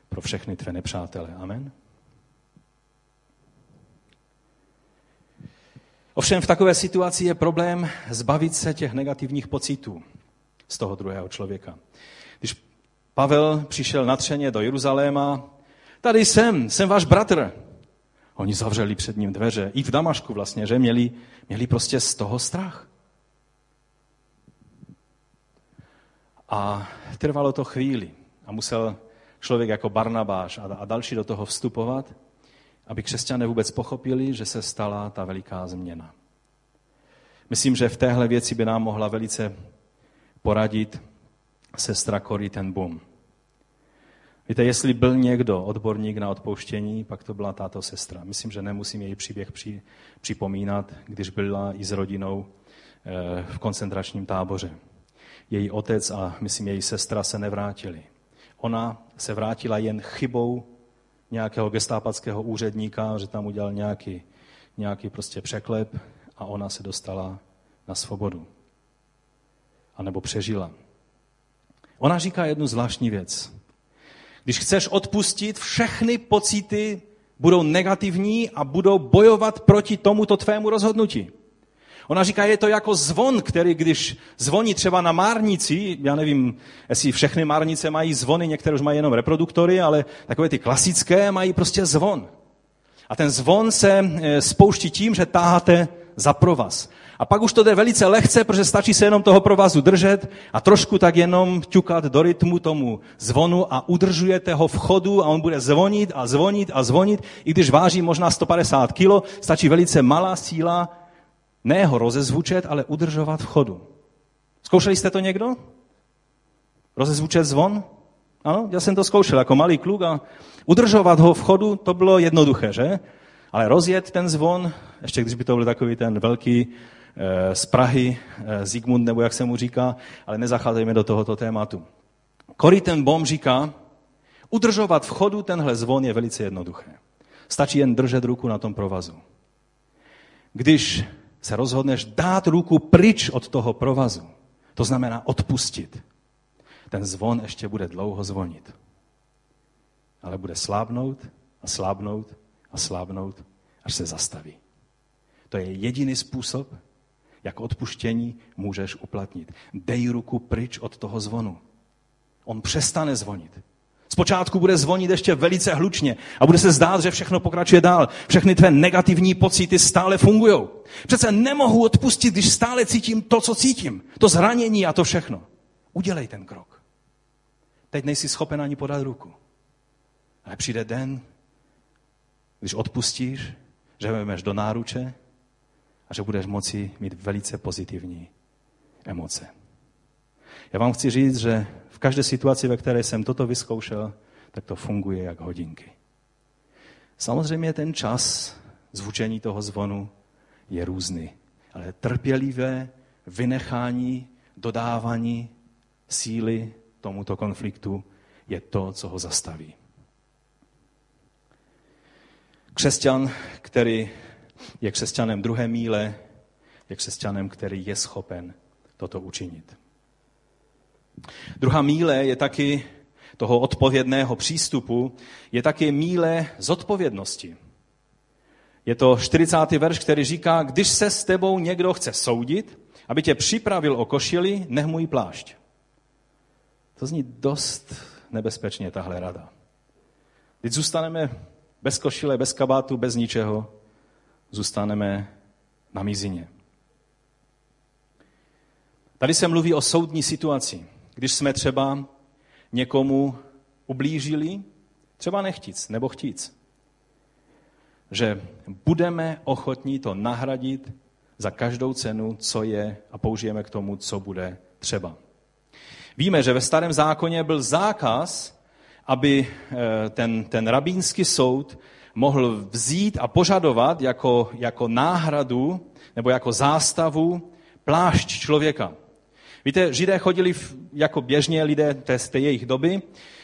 pro všechny tvé nepřátele. Amen. Ovšem v takové situaci je problém zbavit se těch negativních pocitů z toho druhého člověka. Když Pavel přišel natřeně do Jeruzaléma, tady jsem, jsem váš bratr. Oni zavřeli před ním dveře, i v Damašku vlastně, že měli, měli prostě z toho strach. A trvalo to chvíli a musel člověk jako Barnabáš a další do toho vstupovat aby křesťané vůbec pochopili, že se stala ta veliká změna. Myslím, že v téhle věci by nám mohla velice poradit sestra Cory ten Boom. Víte, jestli byl někdo odborník na odpouštění, pak to byla tato sestra. Myslím, že nemusím její příběh při, připomínat, když byla i s rodinou eh, v koncentračním táboře. Její otec a myslím její sestra se nevrátili. Ona se vrátila jen chybou nějakého gestápackého úředníka, že tam udělal nějaký, nějaký prostě překlep a ona se dostala na svobodu. A nebo přežila. Ona říká jednu zvláštní věc. Když chceš odpustit, všechny pocity budou negativní a budou bojovat proti tomuto tvému rozhodnutí. Ona říká, je to jako zvon, který když zvoní třeba na márnici, já nevím, jestli všechny márnice mají zvony, některé už mají jenom reproduktory, ale takové ty klasické mají prostě zvon. A ten zvon se e, spouští tím, že táháte za provaz. A pak už to jde velice lehce, protože stačí se jenom toho provazu držet a trošku tak jenom ťukat do rytmu tomu zvonu a udržujete ho v chodu a on bude zvonit a zvonit a zvonit. I když váží možná 150 kilo, stačí velice malá síla, ne ho rozezvučet, ale udržovat v chodu. Zkoušeli jste to někdo? Rozezvučet zvon? Ano, já jsem to zkoušel jako malý kluk a udržovat ho v chodu, to bylo jednoduché, že? Ale rozjet ten zvon, ještě když by to byl takový ten velký Eh, z Prahy, eh, Zigmund, nebo jak se mu říká, ale nezacházejme do tohoto tématu. Cory ten Bom říká, udržovat v chodu tenhle zvon je velice jednoduché. Stačí jen držet ruku na tom provazu. Když se rozhodneš dát ruku pryč od toho provazu, to znamená odpustit, ten zvon ještě bude dlouho zvonit. Ale bude slábnout a slábnout a slábnout, až se zastaví. To je jediný způsob, jak odpuštění můžeš uplatnit. Dej ruku pryč od toho zvonu. On přestane zvonit. Zpočátku bude zvonit ještě velice hlučně a bude se zdát, že všechno pokračuje dál. Všechny tvé negativní pocity stále fungují. Přece nemohu odpustit, když stále cítím to, co cítím. To zranění a to všechno. Udělej ten krok. Teď nejsi schopen ani podat ruku. Ale přijde den, když odpustíš, že vezmeš do náruče a že budeš moci mít velice pozitivní emoce. Já vám chci říct, že v každé situaci, ve které jsem toto vyzkoušel, tak to funguje jak hodinky. Samozřejmě ten čas zvučení toho zvonu je různý, ale trpělivé vynechání, dodávání síly tomuto konfliktu je to, co ho zastaví. Křesťan, který je křesťanem druhé míle, je křesťanem, který je schopen toto učinit. Druhá míle je taky toho odpovědného přístupu, je taky míle zodpovědnosti. Je to 40. verš, který říká, když se s tebou někdo chce soudit, aby tě připravil o košili, nech můj plášť. To zní dost nebezpečně, tahle rada. Když zůstaneme bez košile, bez kabátu, bez ničeho, zůstaneme na mizině. Tady se mluví o soudní situaci, když jsme třeba někomu ublížili, třeba nechtíc nebo chtíc, že budeme ochotní to nahradit za každou cenu, co je a použijeme k tomu, co bude třeba. Víme, že ve starém zákoně byl zákaz, aby eh, ten, ten rabínský soud mohl vzít a požadovat jako, jako náhradu nebo jako zástavu plášť člověka. Víte, židé chodili v, jako běžně lidé té, té jejich doby,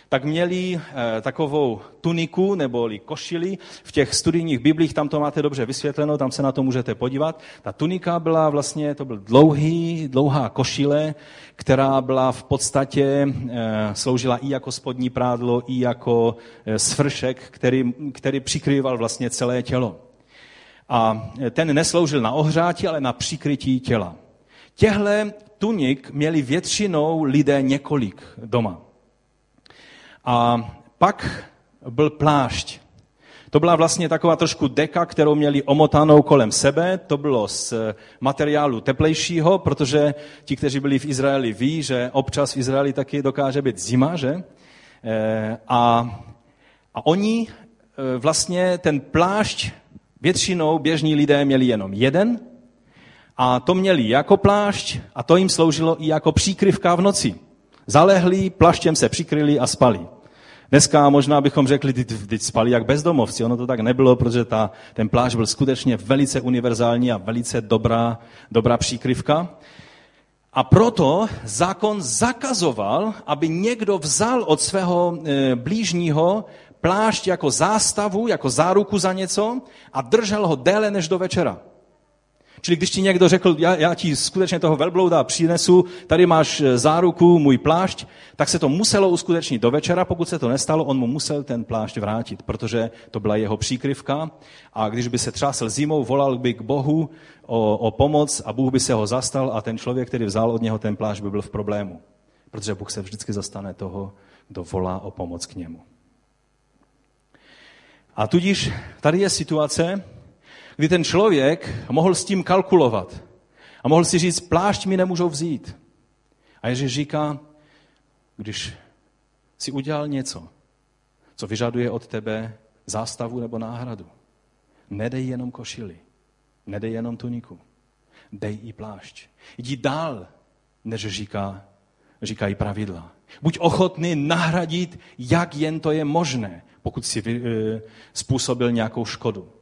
tak měli e, takovou tuniku nebo košili. V těch studijních biblích tam to máte dobře vysvětleno, tam se na to můžete podívat. Ta tunika byla vlastně, to byl dlouhý, dlouhá košile, která byla v podstatě, e, sloužila i jako spodní prádlo, i jako e, svršek, který, který přikrýval vlastně celé tělo. A ten nesloužil na ohřátí, ale na přikrytí těla. Těhle tunik měli většinou lidé několik doma. A pak byl plášť. To byla vlastně taková trošku deka, kterou měli omotanou kolem sebe. To bylo z materiálu teplejšího, protože ti, kteří byli v Izraeli, ví, že občas v Izraeli taky dokáže být zima, že? Eh, a, a oni eh, vlastně ten plášť většinou běžní lidé měli jenom jeden a to měli jako plášť a to jim sloužilo i jako příkryvka v noci. Zalehli, plaštěm se přikryli a spali. Dneska možná bychom řekli, teď spali jak bezdomovci. Ono to tak nebylo, protože ta, ten pláž byl skutečně velice univerzální a velice dobrá, dobrá příkryvka. A proto zákon zakazoval, aby někdo vzal od svého e, blížního plášť jako zástavu, jako záruku za něco a držel ho déle než do večera. Čili když ti někdo řekl, já, já ti skutečně toho velblouda přinesu, tady máš e, záruku, můj plášť, tak se to muselo uskutečnit do večera. Pokud se to nestalo, on mu musel ten plášť vrátit, protože to byla jeho příkryvka. A když by se třásl zimou, volal by k Bohu o, o pomoc a Bůh by se ho zastal a ten člověk, který vzal od něho ten plášť, by byl v problému. Protože Bůh se vždycky zastane toho, kdo volá o pomoc k němu. A tudíž tady je situace, kdy ten člověk mohl s tím kalkulovat a mohl si říct, plášť mi nemůžou vzít. A Ježíš říká, když si udělal něco, co vyžaduje od tebe zástavu nebo náhradu, nedej jenom košili, nedej jenom tuniku, dej i plášť. Jdi dál, než říká, říkají pravidla. Buď ochotný nahradit, jak jen to je možné, pokud si e, způsobil nějakou škodu.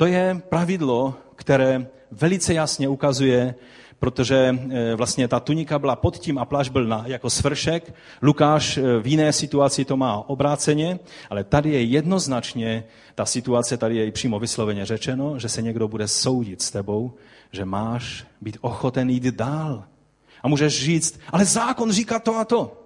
To je pravidlo, které velice jasně ukazuje, protože e, vlastně ta tunika byla pod tím a pláž byl na, jako svršek. Lukáš e, v jiné situaci to má obráceně, ale tady je jednoznačně ta situace, tady je i přímo vysloveně řečeno, že se někdo bude soudit s tebou, že máš být ochoten jít dál. A můžeš říct, ale zákon říká to a to.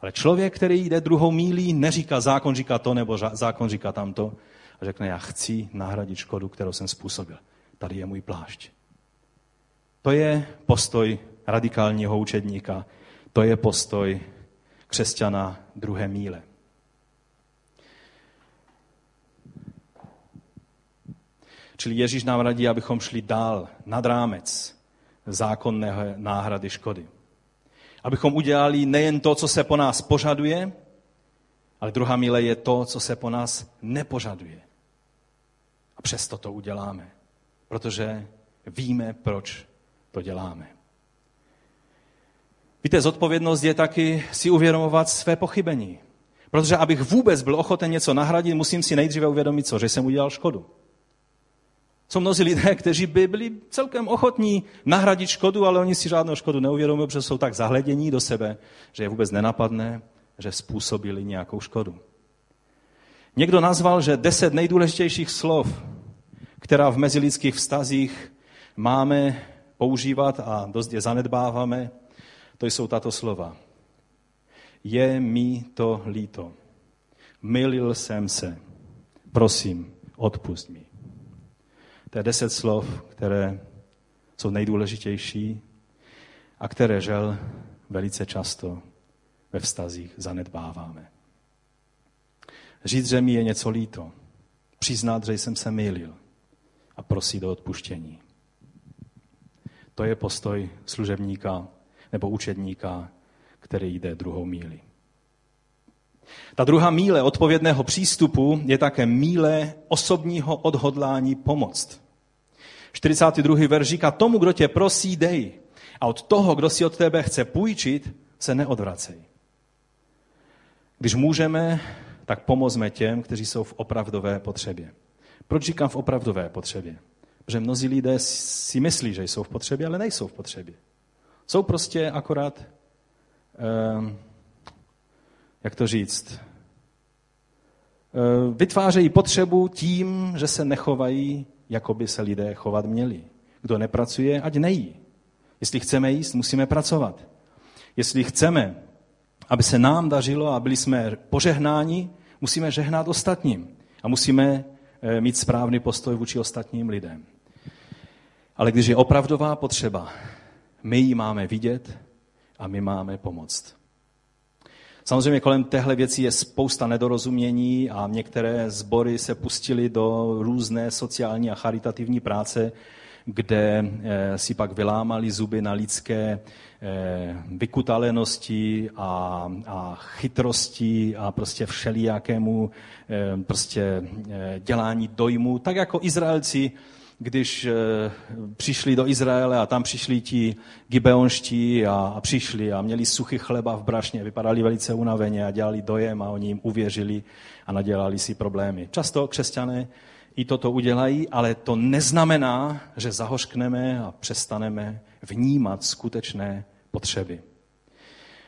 Ale člověk, který jde druhou mílí, neříká zákon říká to nebo zákon říká tamto. A řekne, já chci nahradit škodu, kterou jsem způsobil. Tady je můj plášť. To je postoj radikálního učedníka. To je postoj křesťana druhé míle. Čili Ježíš nám radí, abychom šli dál, nad rámec zákonné náhrady škody. Abychom udělali nejen to, co se po nás požaduje, ale druhá míle je to, co se po nás nepožaduje. A přesto to uděláme, protože víme, proč to děláme. Víte, zodpovědnost je taky si uvědomovat své pochybení. Protože abych vůbec byl ochoten něco nahradit, musím si nejdříve uvědomit, co, že jsem udělal škodu. Jsou mnozí lidé, kteří by byli celkem ochotní nahradit škodu, ale oni si žádnou škodu neuvědomují, protože jsou tak zahledění do sebe, že je vůbec nenapadne, že způsobili nějakou škodu. Někdo nazval, že deset nejdůležitějších slov, která v mezilidských vztazích máme používat a dost je zanedbáváme, to jsou tato slova. Je mi to líto. Milil jsem se. Prosím, odpust mi. To je deset slov, které jsou nejdůležitější a které žel velice často ve vztazích zanedbáváme. Říct, že mi je něco líto, přiznat, že jsem se mýlil a prosit o odpuštění. To je postoj služebníka nebo učedníka, který jde druhou míli. Ta druhá míle odpovědného přístupu je také míle osobního odhodlání pomoct. 42. verš říká, tomu, kdo tě prosí, dej. A od toho, kdo si od tebe chce půjčit, se neodvracej. Když můžeme, tak pomozme těm, kteří jsou v opravdové potřebě. Proč říkám v opravdové potřebě? Protože mnozí lidé si myslí, že jsou v potřebě, ale nejsou v potřebě. Jsou prostě akorát, eh, jak to říct, eh, vytvářejí potřebu tím, že se nechovají, jako by se lidé chovat měli. Kdo nepracuje, ať nejí. Jestli chceme jíst, musíme pracovat. Jestli chceme, aby se nám dařilo a byli jsme požehnáni, musíme žehnat ostatním. A musíme eh, mít správný postoj vůči ostatním lidem. Ale když je opravdová potřeba, my ji máme vidět a my máme pomoct. Samozřejmě kolem téhle věci je spousta nedorozumění a některé sbory se pustily do různé sociální a charitativní práce, kde eh, si pak vylámali zuby na lidské vykutalenosti a, a chytrosti a prostě všelijakému eh, prostě dělání dojmu, tak jako Izraelci když eh, přišli do Izraele a tam přišli ti gibeonští a, a přišli a měli suchý chleba v brašně, vypadali velice unaveně a dělali dojem a oni jim uvěřili a nadělali si problémy. Často křesťané i toto udělají, ale to neznamená, že zahořkneme a přestaneme vnímat skutečné potřeby.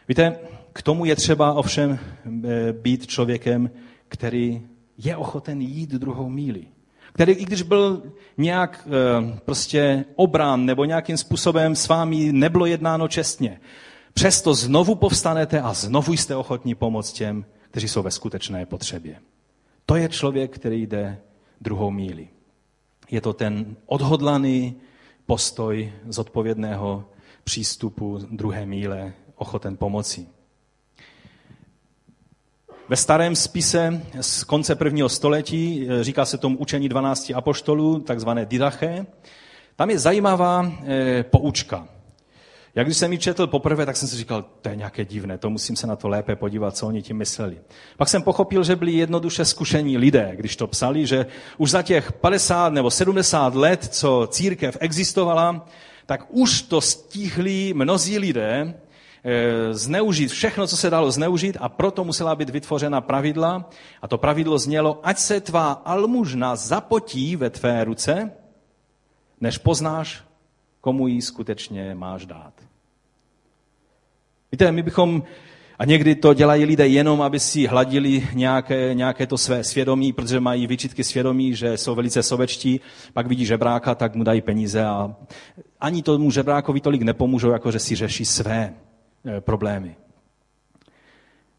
Víte, k tomu je třeba ovšem eh, být člověkem, který je ochoten jít druhou míli. Který, i když byl nějak eh, prostě obrán nebo nějakým způsobem s vámi nebylo jednáno čestně, přesto znovu povstanete a znovu jste ochotní pomoct těm, kteří jsou ve skutečné potřebě. To je člověk, který jde druhou míli. Je to ten odhodlaný postoj zodpovědného přístupu druhé míle, ochoten pomoci. Ve starém spise z konce prvního století, eh, říká se tomu učení 12 apoštolů, takzvané didache, tam je zajímavá e, poučka. Jak když jsem ji četl poprvé, tak jsem si říkal, to je nějaké divné, to musím se na to lépe podívat, co oni tím mysleli. Pak jsem pochopil, že byli jednoduše zkušení lidé, když to psali, že už za těch 50 nebo 70 let, co církev existovala, tak už to stihli mnozí lidé Eh, zneužít všechno, co se dalo zneužít a proto musela být vytvořena pravidla. A to pravidlo znělo, ať se tvá almužna zapotí ve tvé ruce, než poznáš, komu ji skutečně máš dát. Víte, my bychom, a někdy to dělají lidé jenom, aby si hladili nějaké, nějaké to své svědomí, protože mají vyčitky svědomí, že jsou velice sobečtí, pak vidí žebráka, tak mu dají peníze a ani tomu žebrákovi tolik nepomůžou, jako že si řeší své. Eh, problémy.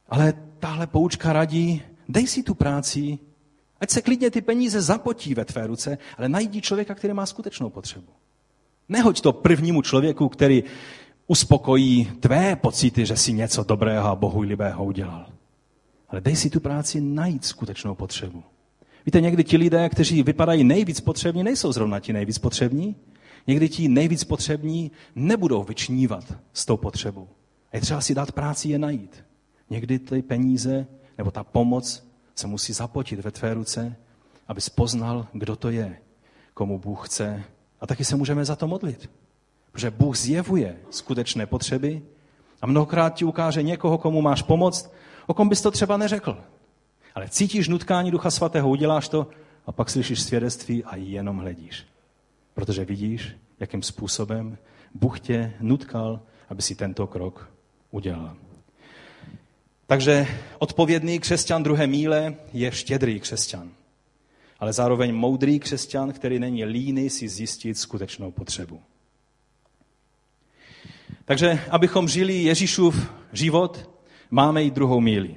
Ale tahle poučka radí, dej si tu práci, ať se klidně ty peníze zapotí ve tvé ruce, ale najdi člověka, který má skutečnou potřebu. Nehoď to prvnímu člověku, který uspokojí tvé pocity, že si něco dobrého a bohu libého udělal. Ale dej si tu práci najít skutečnou potřebu. Víte, někdy ti lidé, kteří vypadají nejvíc potřební, nejsou zrovna ti nejvíc potřební. Někdy ti nejvíc potřební nebudou vyčnívat s tou potřebou. A je třeba si dát práci je najít. Někdy ty peníze nebo ta pomoc se musí zapotit ve tvé ruce, aby poznal, kdo to je, komu Bůh chce. A taky se můžeme za to modlit. Protože Bůh zjevuje skutečné potřeby a mnohokrát ti ukáže někoho, komu máš pomoct, o kom bys to třeba neřekl. Ale cítíš nutkání Ducha Svatého, uděláš to a pak slyšíš svědectví a jenom hledíš. Protože vidíš, jakým způsobem Bůh tě nutkal, aby si tento krok udělal. Takže odpovědný křesťan druhé míle je štědrý křesťan, ale zároveň moudrý křesťan, který není líný si zjistit skutečnou potřebu. Takže abychom žili Ježíšův život, máme jít druhou míli.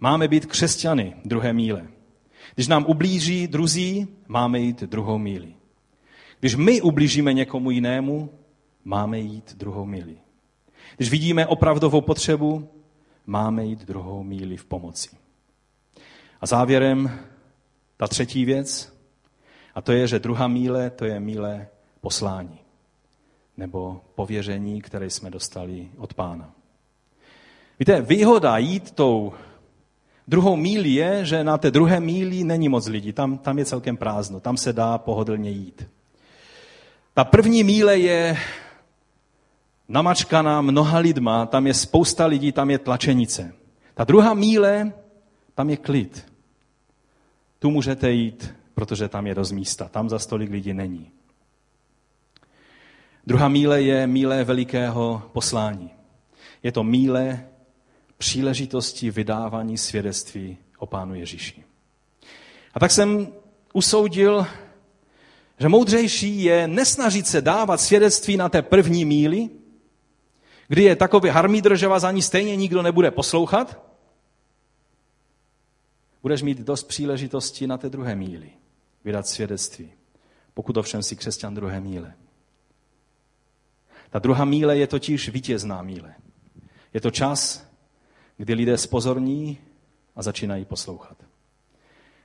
Máme být křesťany druhé míle. Když nám ublíží druzí, máme jít druhou míli. Když my ublížíme někomu jinému, máme jít druhou míli. Když vidíme opravdovou potřebu, máme jít druhou míli v pomoci. A závěrem ta třetí věc, a to je, že druhá míle, to je míle poslání nebo pověření, které jsme dostali od pána. Víte, výhoda jít tou druhou míli je, že na té druhé míli není moc lidí, tam, tam je celkem prázdno, tam se dá pohodlně jít. Ta první míle je namačkaná mnoha lidma, tam je spousta lidí, tam je tlačenice. Ta druhá míle, tam je klid. Tu můžete jít, protože tam je dost místa. Tam za stolik lidí není. Druhá míle je míle velikého poslání. Je to míle příležitosti vydávání svědectví o Pánu Ježíši. A tak jsem usoudil, že moudřejší je nesnažit se dávat svědectví na té první míli, kdy je takový harmídr, že vás ani stejně nikdo nebude poslouchat, budeš mít dost příležitosti na té druhé míli vydat svědectví, pokud ovšem si křesťan druhé míle. Ta druhá míle je totiž vítězná míle. Je to čas, kdy lidé spozorní a začínají poslouchat.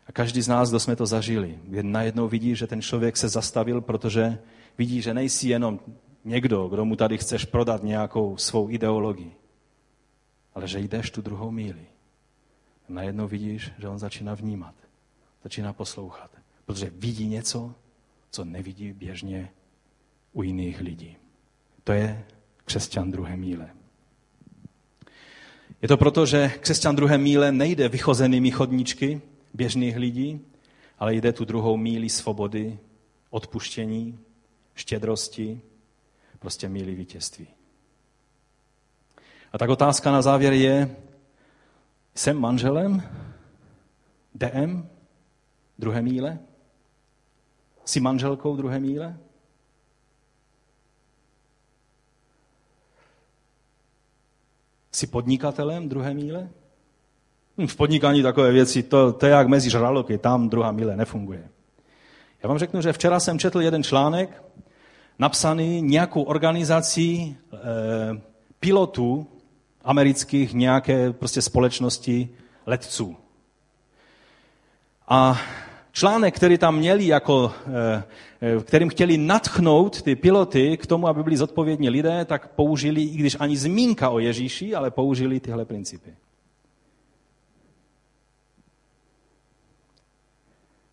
A každý z nás, kdo jsme to zažili, kdy najednou vidí, že ten člověk se zastavil, protože vidí, že nejsi jenom někdo, kdo mu tady chceš prodat nějakou svou ideologii, ale že jdeš tu druhou míli. Najednou vidíš, že on začíná vnímat, začíná poslouchat, protože vidí něco, co nevidí běžně u jiných lidí. To je křesťan druhé míle. Je to proto, že křesťan druhé míle nejde vychozenými chodníčky běžných lidí, ale jde tu druhou míli svobody, odpuštění, štědrosti, prostě míli vítězství. A tak otázka na závěr je, jsem manželem DM druhé míle? Jsi manželkou druhé míle? Jsi podnikatelem druhé míle? Hm, v podnikání takové věci, to, to je jak mezi žraloky, tam druhá míle nefunguje. Já vám řeknu, že včera jsem četl jeden článek, napsaný nějakou organizací e, pilotů amerických nějaké prostě společnosti letců. A článek, který tam měli, jako, eh, eh, kterým chtěli natchnout ty piloty k tomu, aby byli zodpovědní lidé, tak použili, i když ani zmínka o Ježíši, ale použili tyhle principy.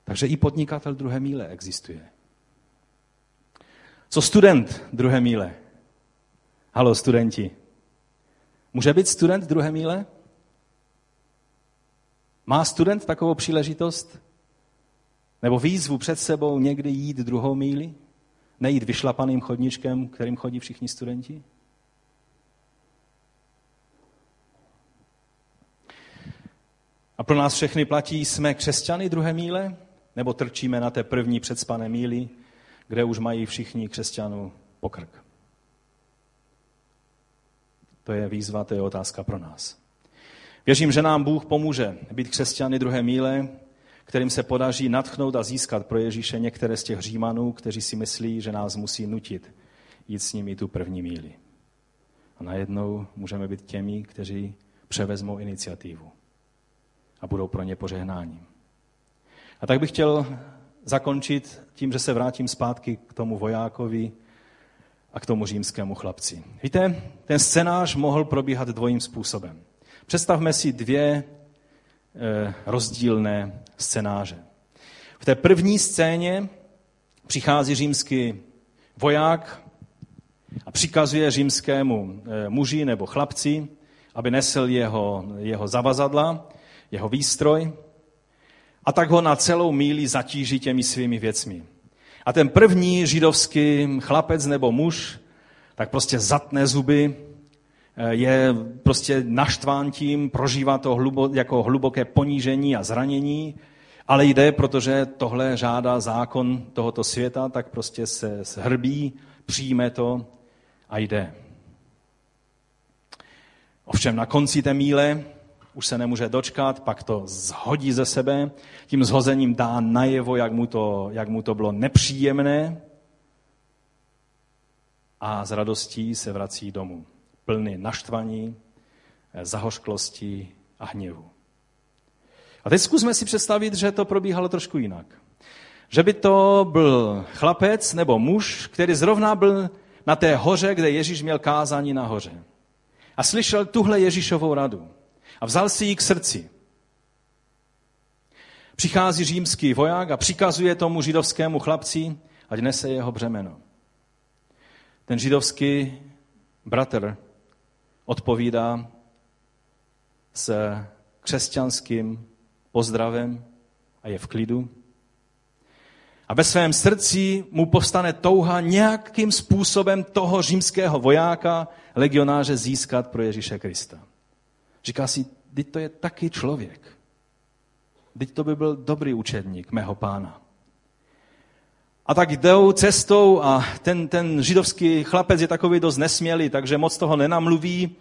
Takže i podnikatel druhé míle existuje. Co student druhé míle? Halo, studenti. Může být student druhé míle? Má student takovou příležitost? Nebo výzvu před sebou někdy jít druhou míli? Nejít vyšlapaným chodničkem, kterým chodí všichni studenti? A pro nás všechny platí, jsme křesťany druhé míle? Nebo trčíme na té první předspané míli, kde už mají všichni křesťanů pokrk? To je výzva, to je otázka pro nás. Věřím, že nám Bůh pomůže být křesťany druhé míle, kterým se podaří natchnout a získat pro Ježíše některé z těch římanů, kteří si myslí, že nás musí nutit jít s nimi tu první míli. A najednou můžeme být těmi, kteří převezmou iniciativu a budou pro ně požehnáním. A tak bych chtěl zakončit tím, že se vrátím zpátky k tomu vojákovi a k tomu římskému chlapci. Víte, ten scénář mohl probíhat dvojím způsobem. Představme si dvě eh, rozdílné scénáře. V té první scéně přichází římský voják a přikazuje římskému eh, muži nebo chlapci, aby nesl jeho, jeho zavazadla, jeho výstroj a tak ho na celou míli zatíží těmi svými věcmi. A ten první židovský chlapec nebo muž tak prostě zatne zuby, eh, je prostě naštván tím, prožívá to hlubo, jako hluboké ponížení a zranění, ale jde, protože tohle žádá zákon tohoto světa, tak prostě se zhrbí, přijme to a jde. Ovšem na konci té míle už se nemůže dočkat, pak to zhodí ze sebe, tím zhozením dá najevo, jak mu to, jak mu to bylo nepříjemné a z radostí se vrací domů, plný naštvaní, zahořklosti a hněvu. A teď zkusme si představit, že to probíhalo trošku jinak. Že by to byl chlapec nebo muž, který zrovna byl na té hoře, kde Ježíš měl kázání na hoře. A slyšel tuhle Ježíšovou radu. A vzal si ji k srdci. Přichází římský voják a přikazuje tomu židovskému chlapci, ať nese jeho břemeno. Ten židovský bratr odpovídá s křesťanským pozdravem a je v klidu. A ve svém srdci mu povstane touha nějakým způsobem toho římského vojáka, legionáře získat pro Ježíše Krista. Říká si, teď to je taky člověk. Teď to by byl dobrý učedník mého pána. A tak jdou cestou a ten, ten židovský chlapec je takový dost nesmělý, takže moc toho nenamluví,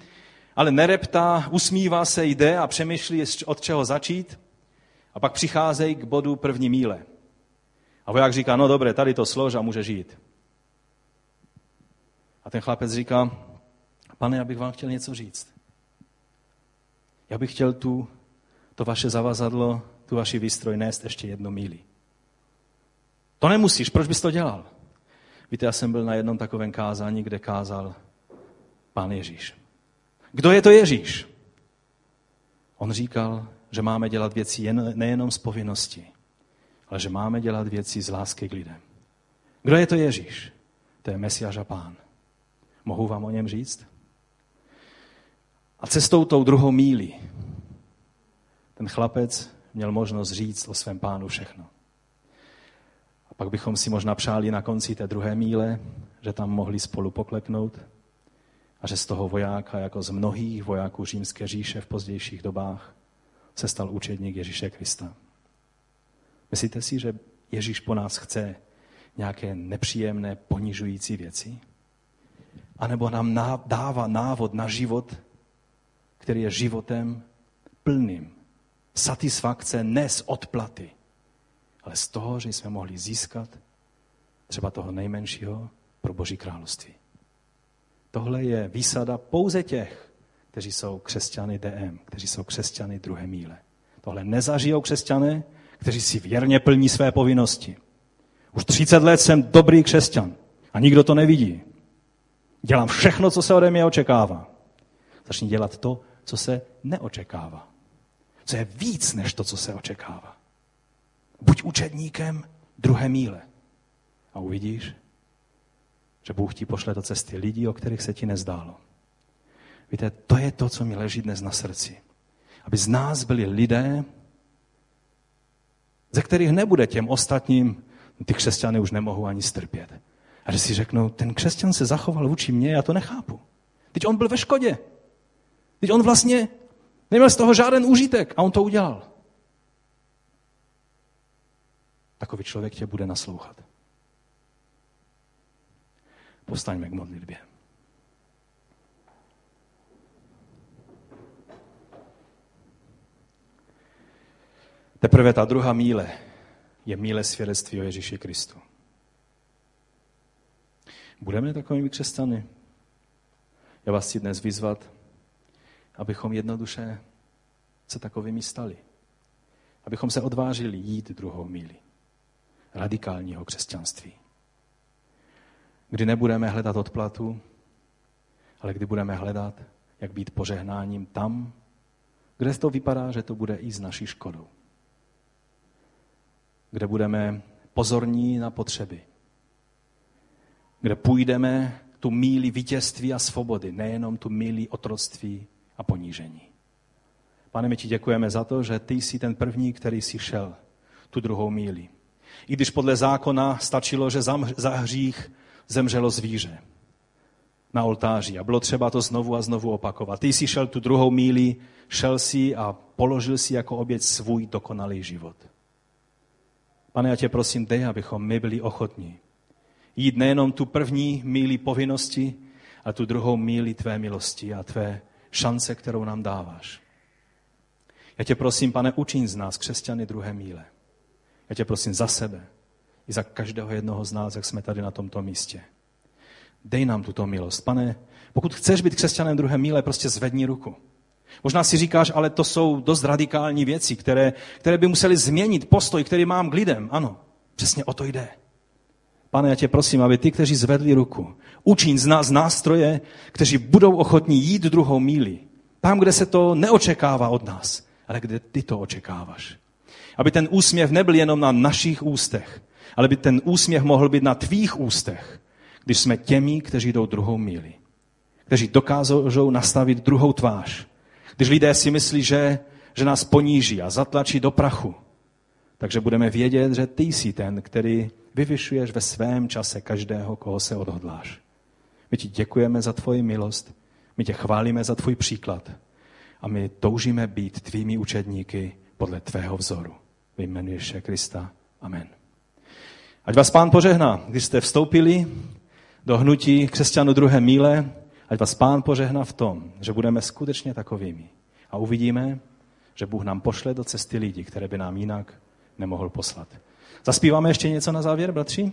ale nereptá, usmívá se, jde a přemýšlí, od čeho začít. A pak přicházejí k bodu první míle. A voják říká, no dobré, tady to slož a může žít. A ten chlapec říká, pane, já bych vám chtěl něco říct. Já bych chtěl tu, to vaše zavazadlo, tu vaši výstroj nést ještě jednu míli. To nemusíš, proč bys to dělal? Víte, já jsem byl na jednom takovém kázání, kde kázal pán Ježíš. Kdo je to Ježíš? On říkal, že máme dělat věci jen, nejenom z povinnosti, ale že máme dělat věci z lásky k lidem. Kdo je to Ježíš? To je Mesiáš a Pán. Mohu vám o něm říct? A cestou tou druhou mílí ten chlapec měl možnost říct o svém pánu všechno. A pak bychom si možná přáli na konci té druhé míle, že tam mohli spolu pokleknout a že z toho vojáka, jako z mnohých vojáků římské říše v pozdějších dobách, se stal učedník Ježíše Krista. Myslíte si, že Ježíš po nás chce nějaké nepříjemné, ponižující věci? A nebo nám dává návod na život, který je životem plným. Satisfakce ne z odplaty, ale z toho, že jsme mohli získat třeba toho nejmenšího pro Boží království. Tohle je výsada pouze těch, kteří jsou křesťany DM, kteří jsou křesťany druhé míle. Tohle nezažijou křesťané, kteří si věrně plní své povinnosti. Už 30 let jsem dobrý křesťan a nikdo to nevidí. Dělám všechno, co se ode mě očekává. Začni dělat to, co se neočekává. Co je víc než to, co se očekává. Buď učedníkem druhé míle a uvidíš, že Bůh ti pošle do cesty lidí, o kterých se ti nezdálo. Víte, to je to, co mi leží dnes na srdci. Aby z nás byli lidé, ze kterých nebude těm ostatním, ty křesťany už nemohou ani strpět. A že si řeknou, ten křesťan se zachoval vůči mně, já to nechápu. Teď on byl ve škodě. Teď on vlastně neměl z toho žádný užitek a on to udělal. Takový člověk tě bude naslouchat. Postaňme k modlitbě. Teprve ta druhá míle je míle svědectví o Ježíši Kristu. Budeme takovými křesťany? Já vás chci dnes vyzvat, abychom jednoduše se takovými stali. Abychom se odvážili jít druhou míli radikálního křesťanství. Kdy nebudeme hledat odplatu, ale kdy budeme hledat, jak být požehnáním tam, kde to vypadá, že to bude i z naší škodou. Kde budeme pozorní na potřeby. Kde půjdeme tu míli vítězství a svobody, nejenom tu míli otroctví a ponížení. Pane, my ti děkujeme za to, že ty jsi ten první, který si šel tu druhou míli. I když podle zákona stačilo, že za hřích zemřelo zvíře na oltáři a bylo třeba to znovu a znovu opakovat. Ty jsi šel tu druhou míli, šel si a položil si jako oběť svůj dokonalý život. Pane, já tě prosím, dej, abychom my byli ochotní jít nejenom tu první míli povinnosti, ale tu druhou míli tvé milosti a tvé šance, kterou nám dáváš. Já tě prosím, pane, učiň z nás křesťany druhé míle. Já tě prosím za sebe i za každého jednoho z nás, jak jsme tady na tomto místě. Dej nám tuto milost. Pane, pokud chceš být křesťanem druhé míle, prostě zvedni ruku. Možná si říkáš, ale to jsou dost radikální věci, které, které by museli změnit postoj, který mám k lidem. Ano, přesně o to jde. Pane, já tě prosím, aby ty, kteří zvedli ruku, učín z nás nástroje, kteří budou ochotní jít druhou míli. Tam, kde se to neočekává od nás, ale kde ty to očekáváš. Aby ten úsměv nebyl jenom na našich ústech, ale by ten úsměv mohl být na tvých ústech, když jsme těmi, kteří jdou druhou míli. Kteří dokážou nastavit druhou tvář. Když lidé si myslí, že, že nás poníží a zatlačí do prachu, takže budeme vědět, že ty jsi ten, který vyvyšuješ ve svém čase každého, koho se odhodláš. My ti děkujeme za tvoji milost, my tě chválíme za tvůj příklad a my toužíme být tvými učedníky podle tvého vzoru. Ve jménu Ježíše Krista. Amen. Ať vás pán požehná, když jste vstoupili do hnutí křesťanů druhé míle, ať vás pán požehná v tom, že budeme skutečně takovými. A uvidíme, že Bůh nám pošle do cesty lidi, které by nám jinak nemohl poslat. Zaspíváme ještě něco na závěr, bratři?